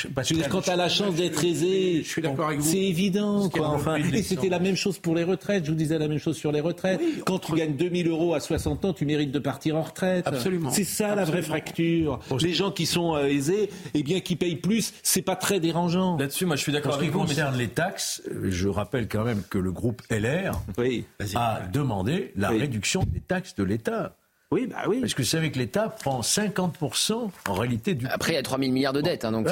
quand tu as la chance d'être aisé, je suis d'accord avec vous. C'est évident. Quoi, enfin, et c'était la même chose pour les retraites. Je vous disais la même chose sur les retraites. quand tu gagnes 2000 euros à 60 ans, tu mérites de partir en retraite. Absolument. C'est ça la vraie fracture. Les gens qui sont euh, aisés, eh bien, qui payent plus, c'est pas très dérangeant. Là-dessus, moi, je suis d'accord avec vous. En ce qui concerne les taxes, je rappelle quand même que le groupe LR a demandé la réduction des taxes de l'État. Oui, bah oui. Parce que vous savez que l'État prend 50% en réalité du. Après, il y a 3 000 milliards de dettes. Hein, donc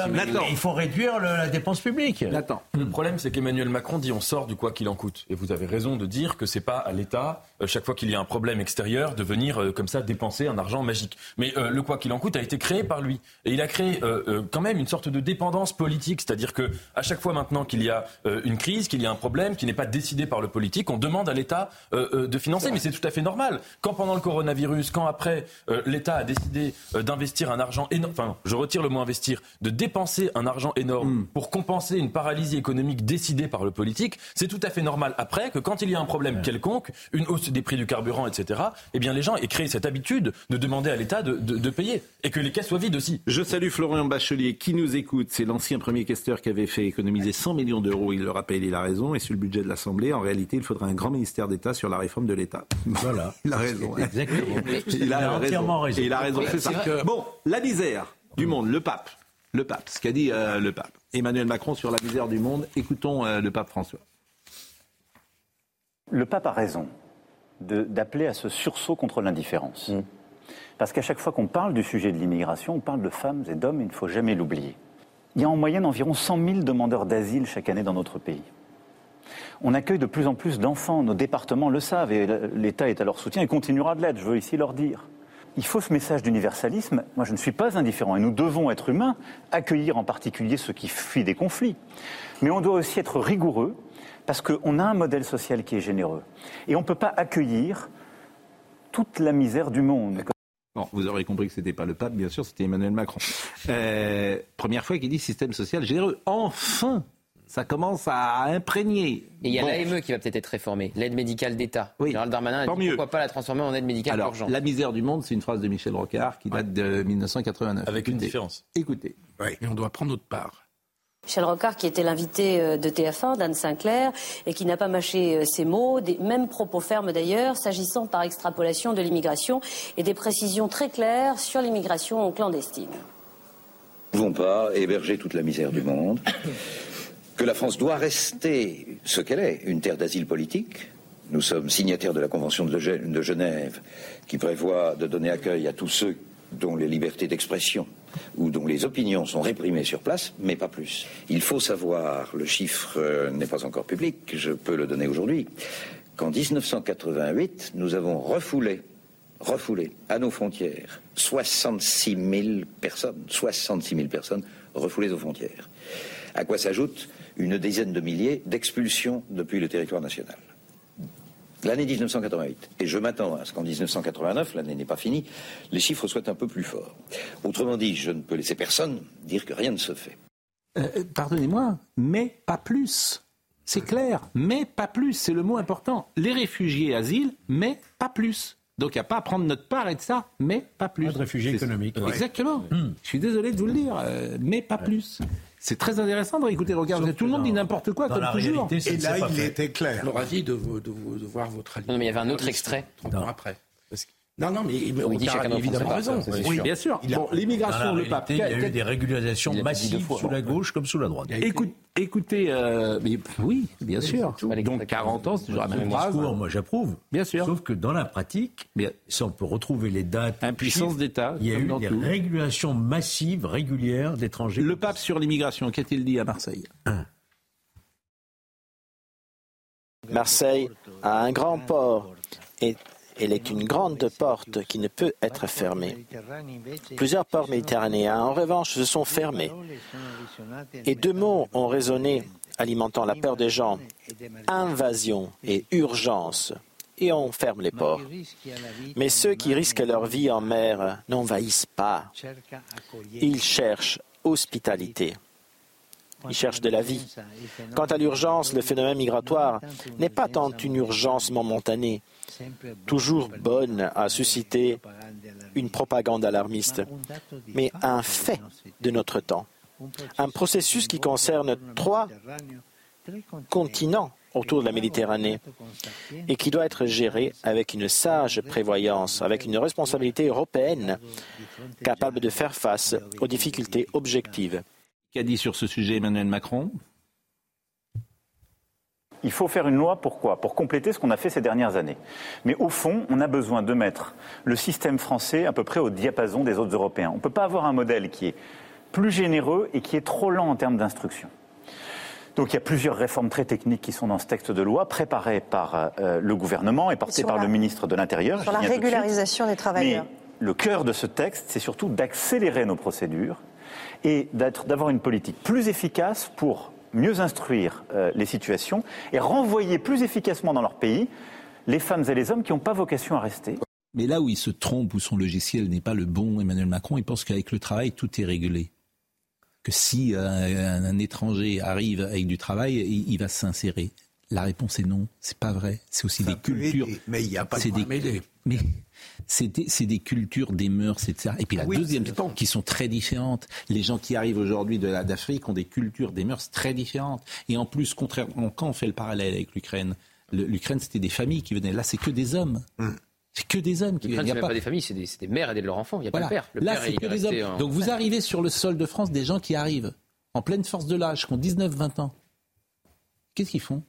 il faut réduire la dépense publique. Attends. Le problème, c'est qu'Emmanuel Macron dit on sort du quoi qu'il en coûte. Et vous avez raison de dire que c'est pas à l'État, euh, chaque fois qu'il y a un problème extérieur, de venir euh, comme ça dépenser un argent magique. Mais euh, le quoi qu'il en coûte a été créé par lui. Et il a créé quand même une sorte de dépendance politique. C'est-à-dire que à chaque fois maintenant qu'il y a une crise, qu'il y a un problème qui n'est pas décidé par le politique, on demande à l'État de financer. Mais c'est tout à fait normal. Quand pendant le coronavirus, quand après euh, l'État a décidé euh, d'investir un argent énorme, enfin je retire le mot investir, de dépenser un argent énorme mm. pour compenser une paralysie économique décidée par le politique, c'est tout à fait normal après que quand il y a un problème quelconque, une hausse des prix du carburant, etc., eh bien les gens aient créé cette habitude de demander à l'État de, de, payer et que les caisses soient vides aussi. Je salue Florian Bachelier qui nous écoute. C'est l'ancien premier questeur qui avait fait économiser 100 millions d'euros. Il le rappelle, il a raison. Et sur le budget de l'Assemblée, en réalité, il faudrait un grand ministère d'État sur la réforme de l'État. Voilà. il a raison. Exactement il a, entièrement raison. il a raison, c'est ça. Bon, la misère du monde, le pape. Le pape, ce qu'a dit euh, le pape. Emmanuel Macron sur la misère du monde. Écoutons euh, le pape François. Le pape a raison d'appeler à ce sursaut contre l'indifférence. Mm. Parce qu'à chaque fois qu'on parle du sujet de l'immigration, on parle de femmes et d'hommes, il ne faut jamais l'oublier. Il y a en moyenne environ 100 000 demandeurs d'asile chaque année dans notre pays. On accueille de plus en plus d'enfants, nos départements le savent, et l'État est à leur soutien et continuera de l'être, je veux ici leur dire. Il faut ce message d'universalisme. Moi, je ne suis pas indifférent, et nous devons être humains, accueillir en particulier ceux qui fuient des conflits. Mais on doit aussi être rigoureux, parce qu'on a un modèle social qui est généreux. Et on ne peut pas accueillir toute la misère du monde. Vous aurez compris que ce n'était pas le pape, bien sûr, c'était Emmanuel Macron. Euh, première fois qu'il dit système social généreux. Enfin ça commence à imprégner. Et il y a l'AME qui va peut-être être réformée, l'aide médicale d'État. Oui. Gérald Darmanin a dit pourquoi pas la transformer en aide médicale Alors, urgente. La misère du monde, c'est une phrase de Michel Rocard qui date de 1989. Avec une différence. Écoutez. Oui, et on doit prendre notre part. Michel Rocard, qui était l'invité euh, de TF1, d'Anne Sinclair, et qui n'a pas mâché euh, ses mots, des mêmes propos fermes d'ailleurs, s'agissant par extrapolation de l'immigration, et des précisions très claires sur l'immigration clandestine. Nous ne pouvons pas héberger toute la misère du monde, que la France doit rester ce qu'elle est, une terre d'asile politique. Nous sommes signataires de la Convention de Genève, qui prévoit de donner accueil à tous ceux dont les libertés d'expression ou dont les opinions sont réprimées sur place, mais pas plus. Il faut savoir, le chiffre euh, n'est pas encore public, je peux le donner aujourd'hui, qu'en 1988, nous avons refoulé, refoulé à nos frontières 66 000 personnes, 66 000 personnes refoulées aux frontières. À quoi s'ajoute une dizaine de milliers d'expulsions depuis le territoire national l'année 1988. Et je m'attends à ce qu'en 1989, l'année n'est pas finie, les chiffres soient un peu plus forts. Autrement dit, je ne peux laisser personne dire que rien ne se fait. Euh, Pardonnez-moi, mais pas plus. C'est clair, mais pas plus, c'est le mot important. Les réfugiés asile, mais pas plus. Donc il n'y a pas à prendre notre part et de ça, mais pas plus. Pas de réfugiés économiques. Exactement. Je suis désolé de vous le dire, euh, mais pas plus. C'est très intéressant de réécouter. Regarde, tout le monde dit n'importe quoi, comme toujours. Et là, il était clair. Ravi de, vous- de, voir votre avis. Non, mais il y avait un autre extrait. 30 ans après. Non, non, mais, mais chacun a évidemment son raison. c'est Oui, sûr. bien sûr. Il a- Bon, l'immigration, le pape. il y a eu des régularisations massives fois. sous la gauche comme sous la droite. Écoute- écoutez, euh, mais oui, bien sûr. Donc 40 ans, c'est toujours la même phrase. discours, moi j'approuve. Bien sûr. Sauf que dans la pratique, ça on peut retrouver les dates. Impuissance d'État, Il y a eu des tout. régulations massives, régulières d'étrangers. Le pape sur l'immigration, qu'a-t-il dit à Marseille? Marseille a un grand port et elle est une grande porte qui ne peut être fermée. Plusieurs ports méditerranéens, en revanche, se sont fermés. Et deux mots ont résonné, alimentant la peur des gens invasion et urgence. Et on ferme les ports. Mais ceux qui risquent leur vie en mer n'envahissent pas. Ils cherchent hospitalité. Ils cherchent de la vie. Quant à l'urgence, le phénomène migratoire n'est pas tant une urgence momentanée, toujours bonne à susciter une propagande alarmiste, mais un fait de notre temps. Un processus qui concerne trois continents autour de la Méditerranée et qui doit être géré avec une sage prévoyance, avec une responsabilité européenne capable de faire face aux difficultés objectives. Qu'a dit sur ce sujet Emmanuel Macron? Il faut faire une loi, pourquoi Pour compléter ce qu'on a fait ces dernières années. Mais au fond, on a besoin de mettre le système français à peu près au diapason des autres Européens. On ne peut pas avoir un modèle qui est plus généreux et qui est trop lent en termes d'instruction. Donc il y a plusieurs réformes très techniques qui sont dans ce texte de loi, préparées par euh, le gouvernement et portées par la- le ministre de l'Intérieur. Sur la régularisation des travailleurs. Mais le cœur de ce texte, c'est surtout d'accélérer nos procédures et d'avoir une politique plus efficace pour mieux instruire euh, les situations et renvoyer plus efficacement dans leur pays les femmes et les hommes qui n'ont pas vocation à rester. Mais là où il se trompe, où son logiciel n'est pas le bon, Emmanuel Macron, il pense qu'avec le travail, tout est régulé. Que si euh, un, un étranger arrive avec du travail, il, il va s'insérer. La réponse est non, c'est pas vrai. C'est aussi des cultures. aider, mais il y a pas de des, mais c'est des, des cultures, des mœurs, etc. Et puis la Oui, deuxième, ça. qui sont très différentes. Les gens qui arrivent aujourd'hui de la- d'Afrique ont des cultures, des mœurs très différentes. Et en plus, contrairement, quand on fait le parallèle avec l'Ukraine, l'Ukraine c'était des familles qui venaient. Là, c'est que des hommes. C'est que des hommes qui viennent. C'est pas- pas des familles, c'est des, des mères aidées de leur enfant. Il n'y a pas le père. Le Là, c'est que des hommes. en- Donc vous arrivez sur le sol de France des gens qui arrivent en pleine force de l'âge, qui ont 19-20 ans. Qu'est-ce qu'ils font?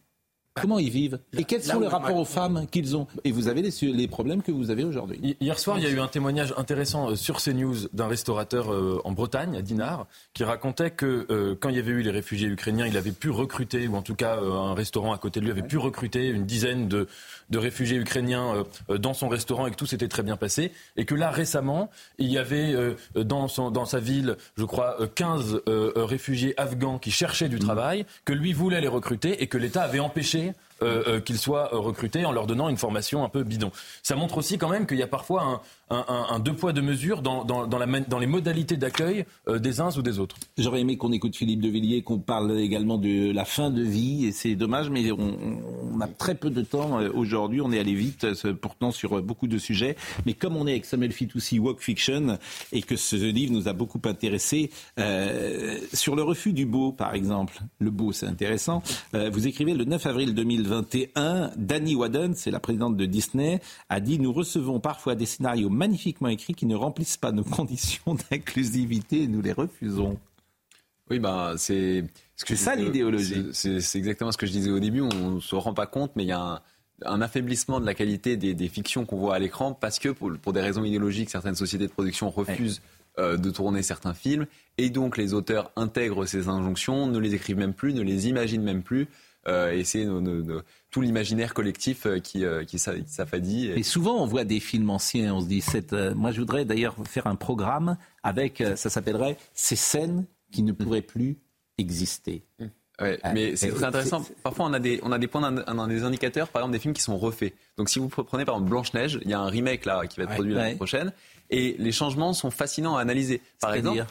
Comment ils vivent Et quels sont les le rapports aux femmes qu'ils ont Et vous avez les, problèmes que vous avez aujourd'hui. Hi- Hier soir, il y a eu un témoignage intéressant euh, sur CNews d'un restaurateur euh, en Bretagne, à Dinard, qui racontait que euh, quand il y avait eu les réfugiés ukrainiens, il avait pu recruter, ou en tout cas un restaurant à côté de lui avait pu recruter une dizaine de, de réfugiés ukrainiens euh, euh, dans son restaurant et que tout s'était très bien passé. Et que là, récemment, il y avait euh, dans, son, dans sa ville, je crois, euh, 15 euh, euh, réfugiés afghans qui cherchaient du travail, que lui voulait les recruter et que l'État avait empêché euh, euh, qu'ils soient recrutés en leur donnant une formation un peu bidon. Ça montre aussi quand même qu'il y a parfois un, un, deux poids deux mesures dans, dans, dans, les modalités d'accueil des uns ou des autres. J'aurais aimé qu'on écoute Philippe de Villiers, qu'on parle également de la fin de vie, et c'est dommage, mais on, a très peu de temps aujourd'hui. On est allé vite, pourtant sur beaucoup de sujets. Mais comme on est avec Samuel Fitoussi, Walk Fiction, et que ce livre nous a beaucoup intéressé, euh, sur le refus du beau, par exemple, le beau, c'est intéressant. Euh, vous écrivez le 9 avril 2021, Danny Wadden, c'est la présidente de Disney, a dit Nous recevons parfois des scénarios magnifiquement écrits qui ne remplissent pas nos conditions d'inclusivité et nous les refusons. Oui, ben, c'est. C'est ça l'idéologie. C'est exactement ce que je disais au début. On ne se rend pas compte, mais il y a un, affaiblissement de la qualité des, fictions qu'on voit à l'écran parce que pour, pour, des raisons idéologiques, certaines sociétés de production refusent euh, de tourner certains films et donc les auteurs intègrent ces injonctions, ne les écrivent même plus, ne les imaginent même plus. Euh, et c'est tout l'imaginaire collectif euh, qui, qui s'affadit. Et... souvent, on voit des films anciens, on se dit, cette, moi je voudrais d'ailleurs faire un programme avec, ça s'appellerait Ces scènes qui ne pourraient plus exister. Mmh. Ouais, mais c'est très intéressant. Parfois, on a des, on a des points, on des indicateurs, par exemple, des films qui sont refaits. Donc, si vous prenez par exemple Blanche Neige, il y a un remake là qui va être produit l'année prochaine, et les changements sont fascinants à analyser. Par exemple,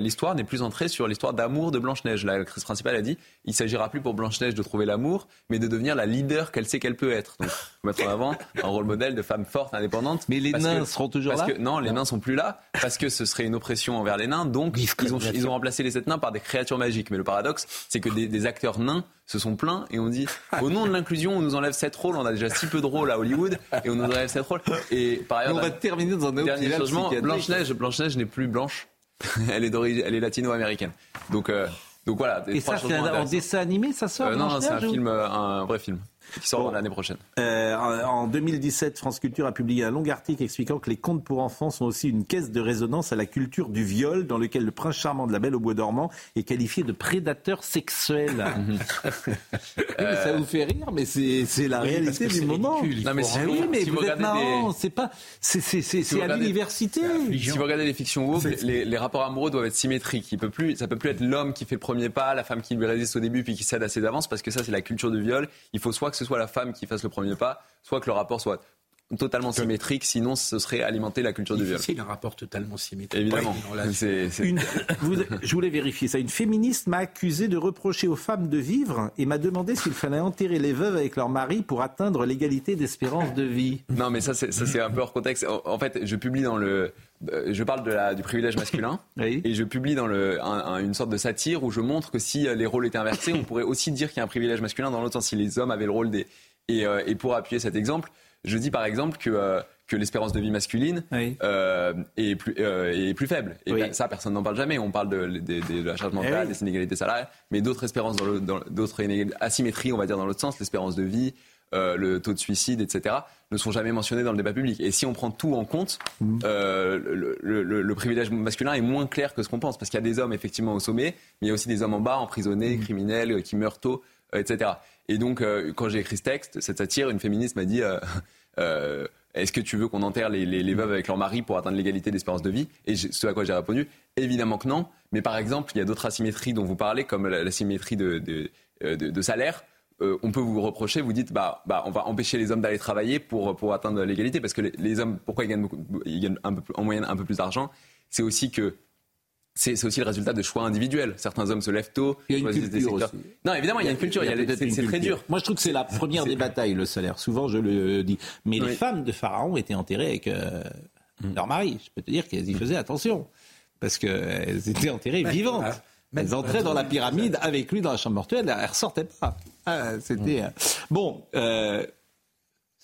L'histoire n'est plus entrée sur l'histoire d'amour de Blanche-Neige. La l'actrice principale a dit il s'agira plus pour Blanche-Neige de trouver l'amour, mais de devenir la leader qu'elle sait qu'elle peut être. Donc, mettre en avant un rôle modèle de femme forte, indépendante. Mais les nains seront toujours parce là que, Non, les nains sont plus là, parce que ce serait une oppression envers les nains. Donc, ils ont, ils ont, remplacé les sept nains par des créatures magiques. Mais le paradoxe, c'est que des, des, acteurs nains se sont plaints et on dit au nom de l'inclusion, on nous enlève sept rôles. On a déjà si peu de rôles à Hollywood et on nous enlève sept rôles. Et par ailleurs, on va terminer dans un dernier changement. Blanche-Neige, Blanche-Neige n'est plus blanche. elle est d'origine, elle est latino-américaine. Donc, euh, donc voilà. Et ça, c'est un, dessin animé, ça sort euh, Non, c'est un film, euh, un vrai film qui sort l'année prochaine. Euh, en 2017, France Culture a publié un long article expliquant que les contes pour enfants sont aussi une caisse de résonance à la culture du viol, dans lequel le prince charmant de la Belle au bois dormant est qualifié de prédateur sexuel. ça vous fait rire, mais c'est la réalité du moment. Non, mais si oui, mais vous, êtes marrant. C'est pas, c'est à l'université. Si vous regardez les fictions woke, les, les, rapports amoureux doivent être symétriques. Il peut plus, ça peut plus être l'homme qui fait le premier pas, la femme qui lui résiste au début puis qui cède à ses avances, parce que ça c'est la culture du viol. Il faut soit que ce soit la femme qui fasse le premier pas, soit que le rapport soit totalement symétrique, sinon ce serait alimenter la culture du viol. C'est un rapport totalement symétrique. Évidemment. je voulais vérifier ça. Une féministe m'a accusé de reprocher aux femmes de vivre et m'a demandé s'il fallait enterrer les veuves avec leur mari pour atteindre l'égalité d'espérance de vie. Non, mais ça c'est un peu hors contexte. En, fait, je publie dans le, euh, je parle de la, du privilège masculin et je publie dans le, une sorte de satire où je montre que si les rôles étaient inversés, on pourrait aussi dire qu'il y a un privilège masculin dans l'autre sens si les hommes avaient le rôle des et, euh, et pour appuyer cet exemple. Je dis par exemple que, euh, que l'espérance de vie masculine euh, est, plus, euh, est plus faible. Et ben, ça, personne n'en parle jamais. On parle de, de, la charge mentale, eh des inégalités salariales, mais d'autres espérances, dans d'autres asymétries, on va dire dans l'autre sens, l'espérance de vie, le taux de suicide, etc., ne sont jamais mentionnés dans le débat public. Et si on prend tout en compte, mmh. le, le, le, privilège masculin est moins clair que ce qu'on pense, parce qu'il y a des hommes effectivement au sommet, mais il y a aussi des hommes en bas, emprisonnés, mmh. criminels, qui meurent tôt, etc. Et donc, quand j'ai écrit ce texte, cette satire, une féministe m'a dit euh, est-ce que tu veux qu'on enterre les, veuves avec leur mari pour atteindre l'égalité d'espérance de vie Et ce à quoi j'ai répondu, évidemment que non. Mais par exemple, il y a d'autres asymétries dont vous parlez, comme l'asymétrie de, de, euh, salaire. Euh, on peut vous reprocher, vous dites, bah, bah, on va empêcher les hommes d'aller travailler pour, pour atteindre l'égalité, parce que les, hommes, pourquoi ils gagnent, ils gagnent en moyenne un peu plus d'argent? C'est aussi que c'est aussi le résultat de choix individuels. Certains hommes se lèvent tôt. Il y a une culture aussi. Non, évidemment, il y a une culture. C'est très dur. Moi, je trouve que c'est la première des batailles, le salaire. Souvent, je le dis. Mais les femmes de Pharaon étaient enterrées avec euh, mm. leur mari. Je peux te dire qu'elles y faisaient attention. Parce qu'elles étaient enterrées vivantes. Elles entraient dans la pyramide avec lui dans la chambre mortuelle, elles ne ressortaient pas. Ah, c'était. Euh, bon, euh,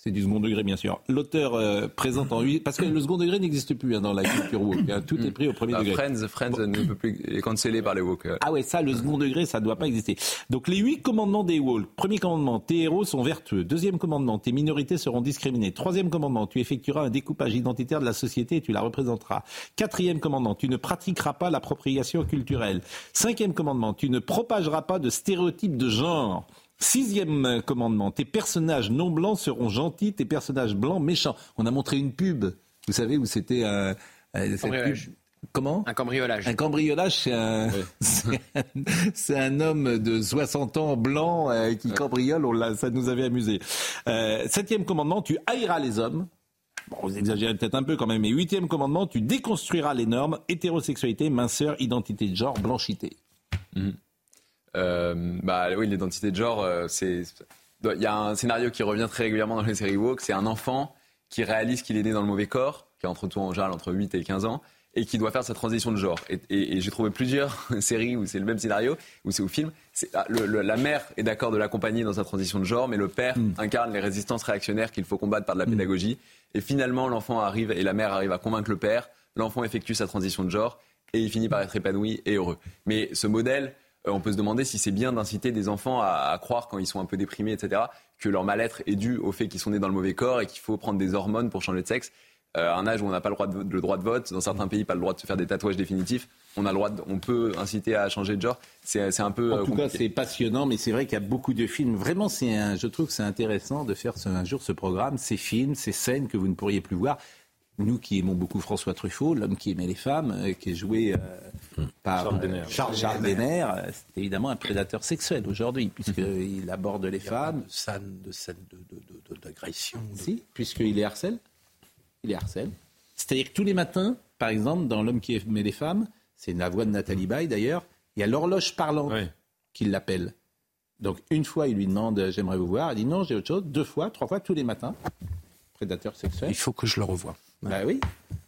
c'est du second degré, bien sûr. L'auteur euh, présente en huit... Parce que le second degré n'existe plus hein, dans la culture woke. Hein. Tout est pris au premier bah, degré. Friends, Friends ne peut plus est cancellé par les woke. Ah ouais, ça, le second degré, ça ne doit pas exister. Donc les huit commandements des woke. Premier commandement, tes héros sont vertueux. Deuxième commandement, tes minorités seront discriminées. Troisième commandement, tu effectueras un découpage identitaire de la société et tu la représenteras. Quatrième commandement, tu ne pratiqueras pas l'appropriation culturelle. Cinquième commandement, tu ne propageras pas de stéréotypes de genre. Sixième commandement, tes personnages non blancs seront gentils, tes personnages blancs méchants. On a montré une pub, vous savez, où c'était... Euh, Comment Un cambriolage. Un cambriolage, c'est un, un, homme de 60 ans blanc euh, qui cambriole. On ça nous avait amusé. Euh, septième commandement, tu haïras les hommes. Bon, vous exagérez peut-être un peu quand même, mais huitième commandement, tu déconstruiras les normes hétérosexualité, minceur, identité de genre, blanchité. Mhm. Euh, bah oui, l'identité de genre, c'est il y a un scénario qui revient très régulièrement dans les séries woke, c'est un enfant qui réalise qu'il est né dans le mauvais corps, qui est entre tout en général entre 8 et 15 ans, et qui doit faire sa transition de genre. Et, j'ai trouvé plusieurs séries où c'est le même scénario, où c'est au film. Ah, la mère est d'accord de l'accompagner dans sa transition de genre, mais le père hmm. incarne les résistances réactionnaires qu'il faut combattre par de la hmm. pédagogie. Et finalement, l'enfant arrive et la mère arrive à convaincre le père. L'enfant effectue sa transition de genre et il finit par être épanoui et heureux. Mais ce modèle, euh, on peut se demander si c'est bien d'inciter des enfants à, croire quand ils sont un peu déprimés, etc., que leur mal-être est dû au fait qu'ils sont nés dans le mauvais corps et qu'il faut prendre des hormones pour changer de sexe. Euh, un âge où on n'a pas le droit, de, le droit de vote, dans certains pays, pas le droit de se faire des tatouages définitifs. On a le droit, on peut inciter à changer de genre. C'est un peu. En euh, tout cas, c'est passionnant, mais c'est vrai qu'il y a beaucoup de films. Vraiment, c'est je trouve que c'est intéressant de faire un jour ce programme, ces films, ces scènes que vous ne pourriez plus voir nous qui aimons beaucoup François Truffaut, l'homme qui aimait les femmes, euh, qui est joué euh, par Charles Charles Denner, c'est évidemment un prédateur sexuel aujourd'hui, puisqu'il aborde les femmes. De scène d'agression. De, Si, puisqu'il est harcèle. Il est harcèle. C'est-à-dire que tous les matins, par exemple, dans L'homme qui aimait les femmes, c'est la voix de Nathalie Baye d'ailleurs, il y a l'horloge parlante qui l'appelle. Donc une fois, il lui demande J'aimerais vous voir. Elle dit Non, j'ai autre chose. Deux fois, trois fois, tous les matins. Prédateur sexuel. Il faut que je le revoie. Ben oui,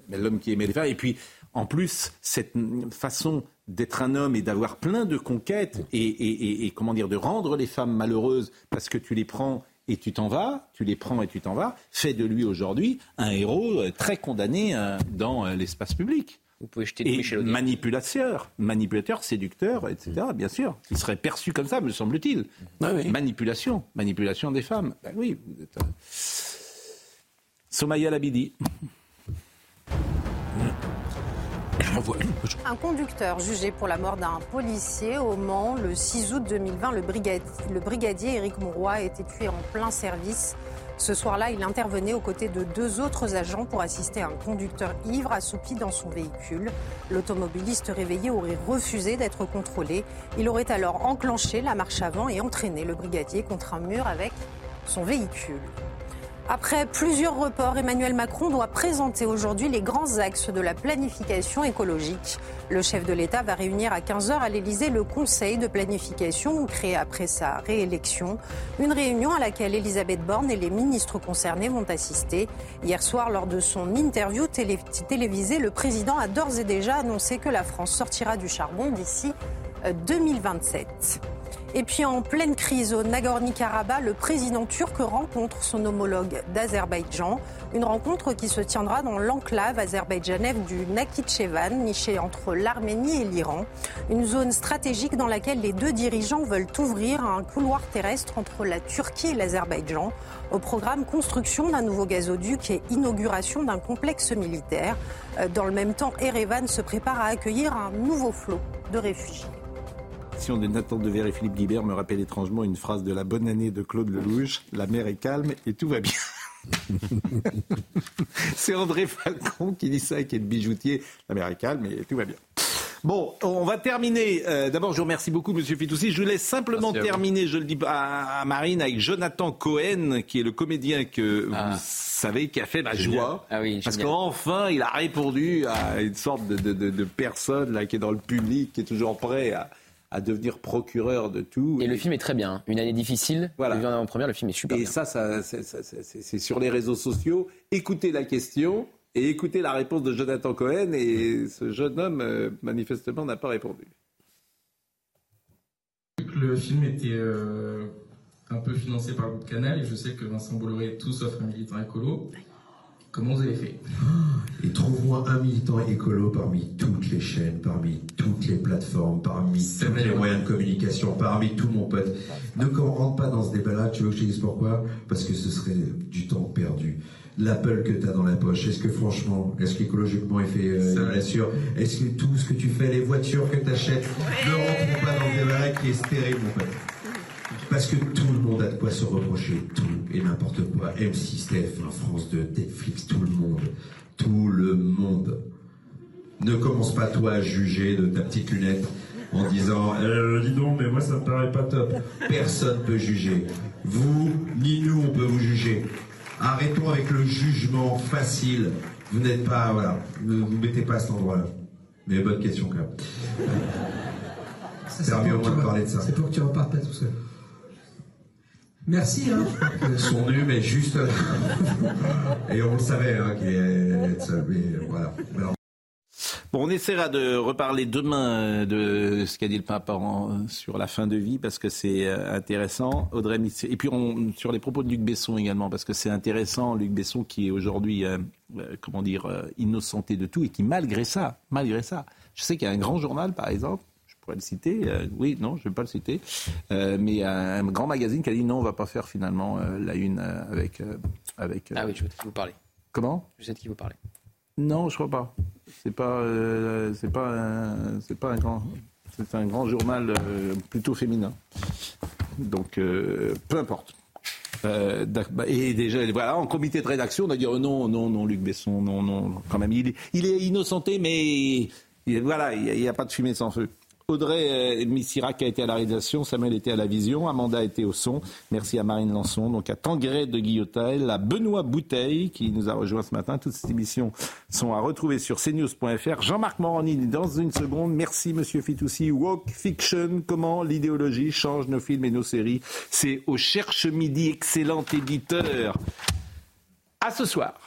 mais l'homme qui aimait les femmes. Et puis, en plus, cette façon d'être un homme et d'avoir plein de conquêtes et, comment dire, de rendre les femmes malheureuses parce que tu les prends et tu t'en vas, tu les prends et tu t'en vas, fait de lui aujourd'hui un héros euh, très condamné euh, dans euh, l'espace public. Vous pouvez jeter et manipulateur, manipulateur, séducteur, etc. Bien sûr, il serait perçu comme ça, me semble-t-il. Ah Manipulation, manipulation des femmes. Ben oui, vous êtes. Somaya Labidi. Un conducteur jugé pour la mort d'un policier au Mans le 6 août 2020, le brigadier, le Éric Mouroy a été tué en plein service. Ce soir-là, il intervenait aux côtés de deux autres agents pour assister à un conducteur ivre assoupi dans son véhicule. L'automobiliste réveillé aurait refusé d'être contrôlé. Il aurait alors enclenché la marche avant et entraîné le brigadier contre un mur avec son véhicule. Après plusieurs reports, Emmanuel Macron doit présenter aujourd'hui les grands axes de la planification écologique. Le chef de l'État va réunir à 15h à l'Élysée le Conseil de planification créé après sa réélection. Une réunion à laquelle Elisabeth Borne et les ministres concernés vont assister. Hier soir, lors de son interview télévisée, le président a d'ores et déjà annoncé que la France sortira du charbon d'ici 2027. Et puis en pleine crise au Nagorno-Karabakh, le président turc rencontre son homologue d'Azerbaïdjan. Une rencontre qui se tiendra dans l'enclave azerbaïdjanaise du Nakhichevan, nichée entre l'Arménie et l'Iran. Une zone stratégique dans laquelle les deux dirigeants veulent ouvrir un couloir terrestre entre la Turquie et l'Azerbaïdjan. Au programme construction d'un nouveau gazoduc et inauguration d'un complexe militaire. Euh, dans le même temps, Erevan se prépare à accueillir un nouveau flot de réfugiés de Nathan Dever et Philippe Guibert me rappelle étrangement une phrase de la bonne année de Claude Lelouch La mer est calme et tout va bien. C'est André Falcon qui dit ça, qui est le bijoutier. La mer est calme et tout va bien. Bon, on va terminer. Euh, d'abord, je vous remercie beaucoup, Monsieur Fitoussi. Je laisse simplement terminer, je le dis à, Marine, avec Jonathan Cohen, qui est le comédien que vous ah. savez, qui a fait ma joie. Ah oui, parce qu'enfin, il a répondu à une sorte de, de, personne là, qui est dans le public, qui est toujours prêt à à devenir procureur de tout. Et, le film est très bien. Une année difficile. Voilà. Vu en première, le film est super. Et ça, ça c'est sur les réseaux sociaux. Écoutez la question et écoutez la réponse de Jonathan Cohen. Et ce jeune homme, euh, manifestement, n'a pas répondu. Le film était euh, un peu financé par le groupe Canal et je sais que Vincent Bolloré est tout sauf un militant écolo. Comment vous avez fait Et trouve-moi un militant écolo parmi toutes les chaînes, parmi toutes les plateformes, parmi tous les moyens de communication, parmi tout mon pote. Ne rentre pas dans ce débat-là, tu veux que je te dise pourquoi? Parce que ce serait du temps perdu. L'Apple que tu as dans la poche, est-ce que franchement, est-ce qu'écologiquement il fait euh, bien sûr Est-ce que tout ce que tu fais, les voitures que tu achètes, ne rentrent pas dans ce débat-là qui est stérile, mon pote? Parce que tout le monde a de quoi se reprocher, tout et n'importe quoi. M6, TF1, France 2, Netflix, tout le monde. Tout le monde. Ne commence pas toi à juger de ta petite lunette en disant euh, dis donc mais moi ça me paraît pas top. Personne peut juger. Vous ni nous on peut vous juger. Arrêtons avec le jugement facile. Vous n'êtes pas voilà, ne vous mettez pas à cet endroit-là. Mais bonne question quand même. Mieux au moins de parler de ça. C'est pour que tu repartes pas tout seul. Merci. Hein. Son nus, mais juste. Et on le savait hein, qu'il est seul. Mais voilà. Bon, on essaiera de reparler demain euh, de ce qu'a dit le pape sur la fin de vie parce que c'est euh, intéressant. Audrey et puis on, sur les propos de Luc Besson également parce que c'est intéressant. Luc Besson qui est aujourd'hui, euh, comment dire, innocenté de tout et qui malgré ça, malgré ça, je sais qu'il y a un grand journal par exemple pourrais le citer. Euh, oui, non, je ne vais pas le citer. Euh, mais un, grand magazine qui a dit non, on ne va pas faire finalement euh, la une avec, avec. ah oui, je sais de qui vous parlez. Comment? Je sais de qui vous parlez. Non, je crois pas. C'est pas, c'est pas, c'est pas un grand. C'est un grand journal plutôt féminin. Donc, peu importe. Bah, et déjà, voilà, en comité de rédaction, on a dit oh non, non, non, Luc Besson, non, non, quand même, il, il est innocenté, mais voilà, il n'y a, a, pas de fumée sans feu. Audrey euh, Missirac a été à la réalisation, Samuel était à la vision, Amanda était au son. Merci à Marine Lançon, donc à Tangueret de Guillotel, à Benoît Bouteille qui nous a rejoint ce matin. Toutes ces émissions sont à retrouver sur cnews.fr. Jean-Marc Morandi dans une seconde. Merci Monsieur Fitoussi. Walk Fiction, comment l'idéologie change nos films et nos séries. C'est au Cherche Midi, excellent éditeur. À ce soir.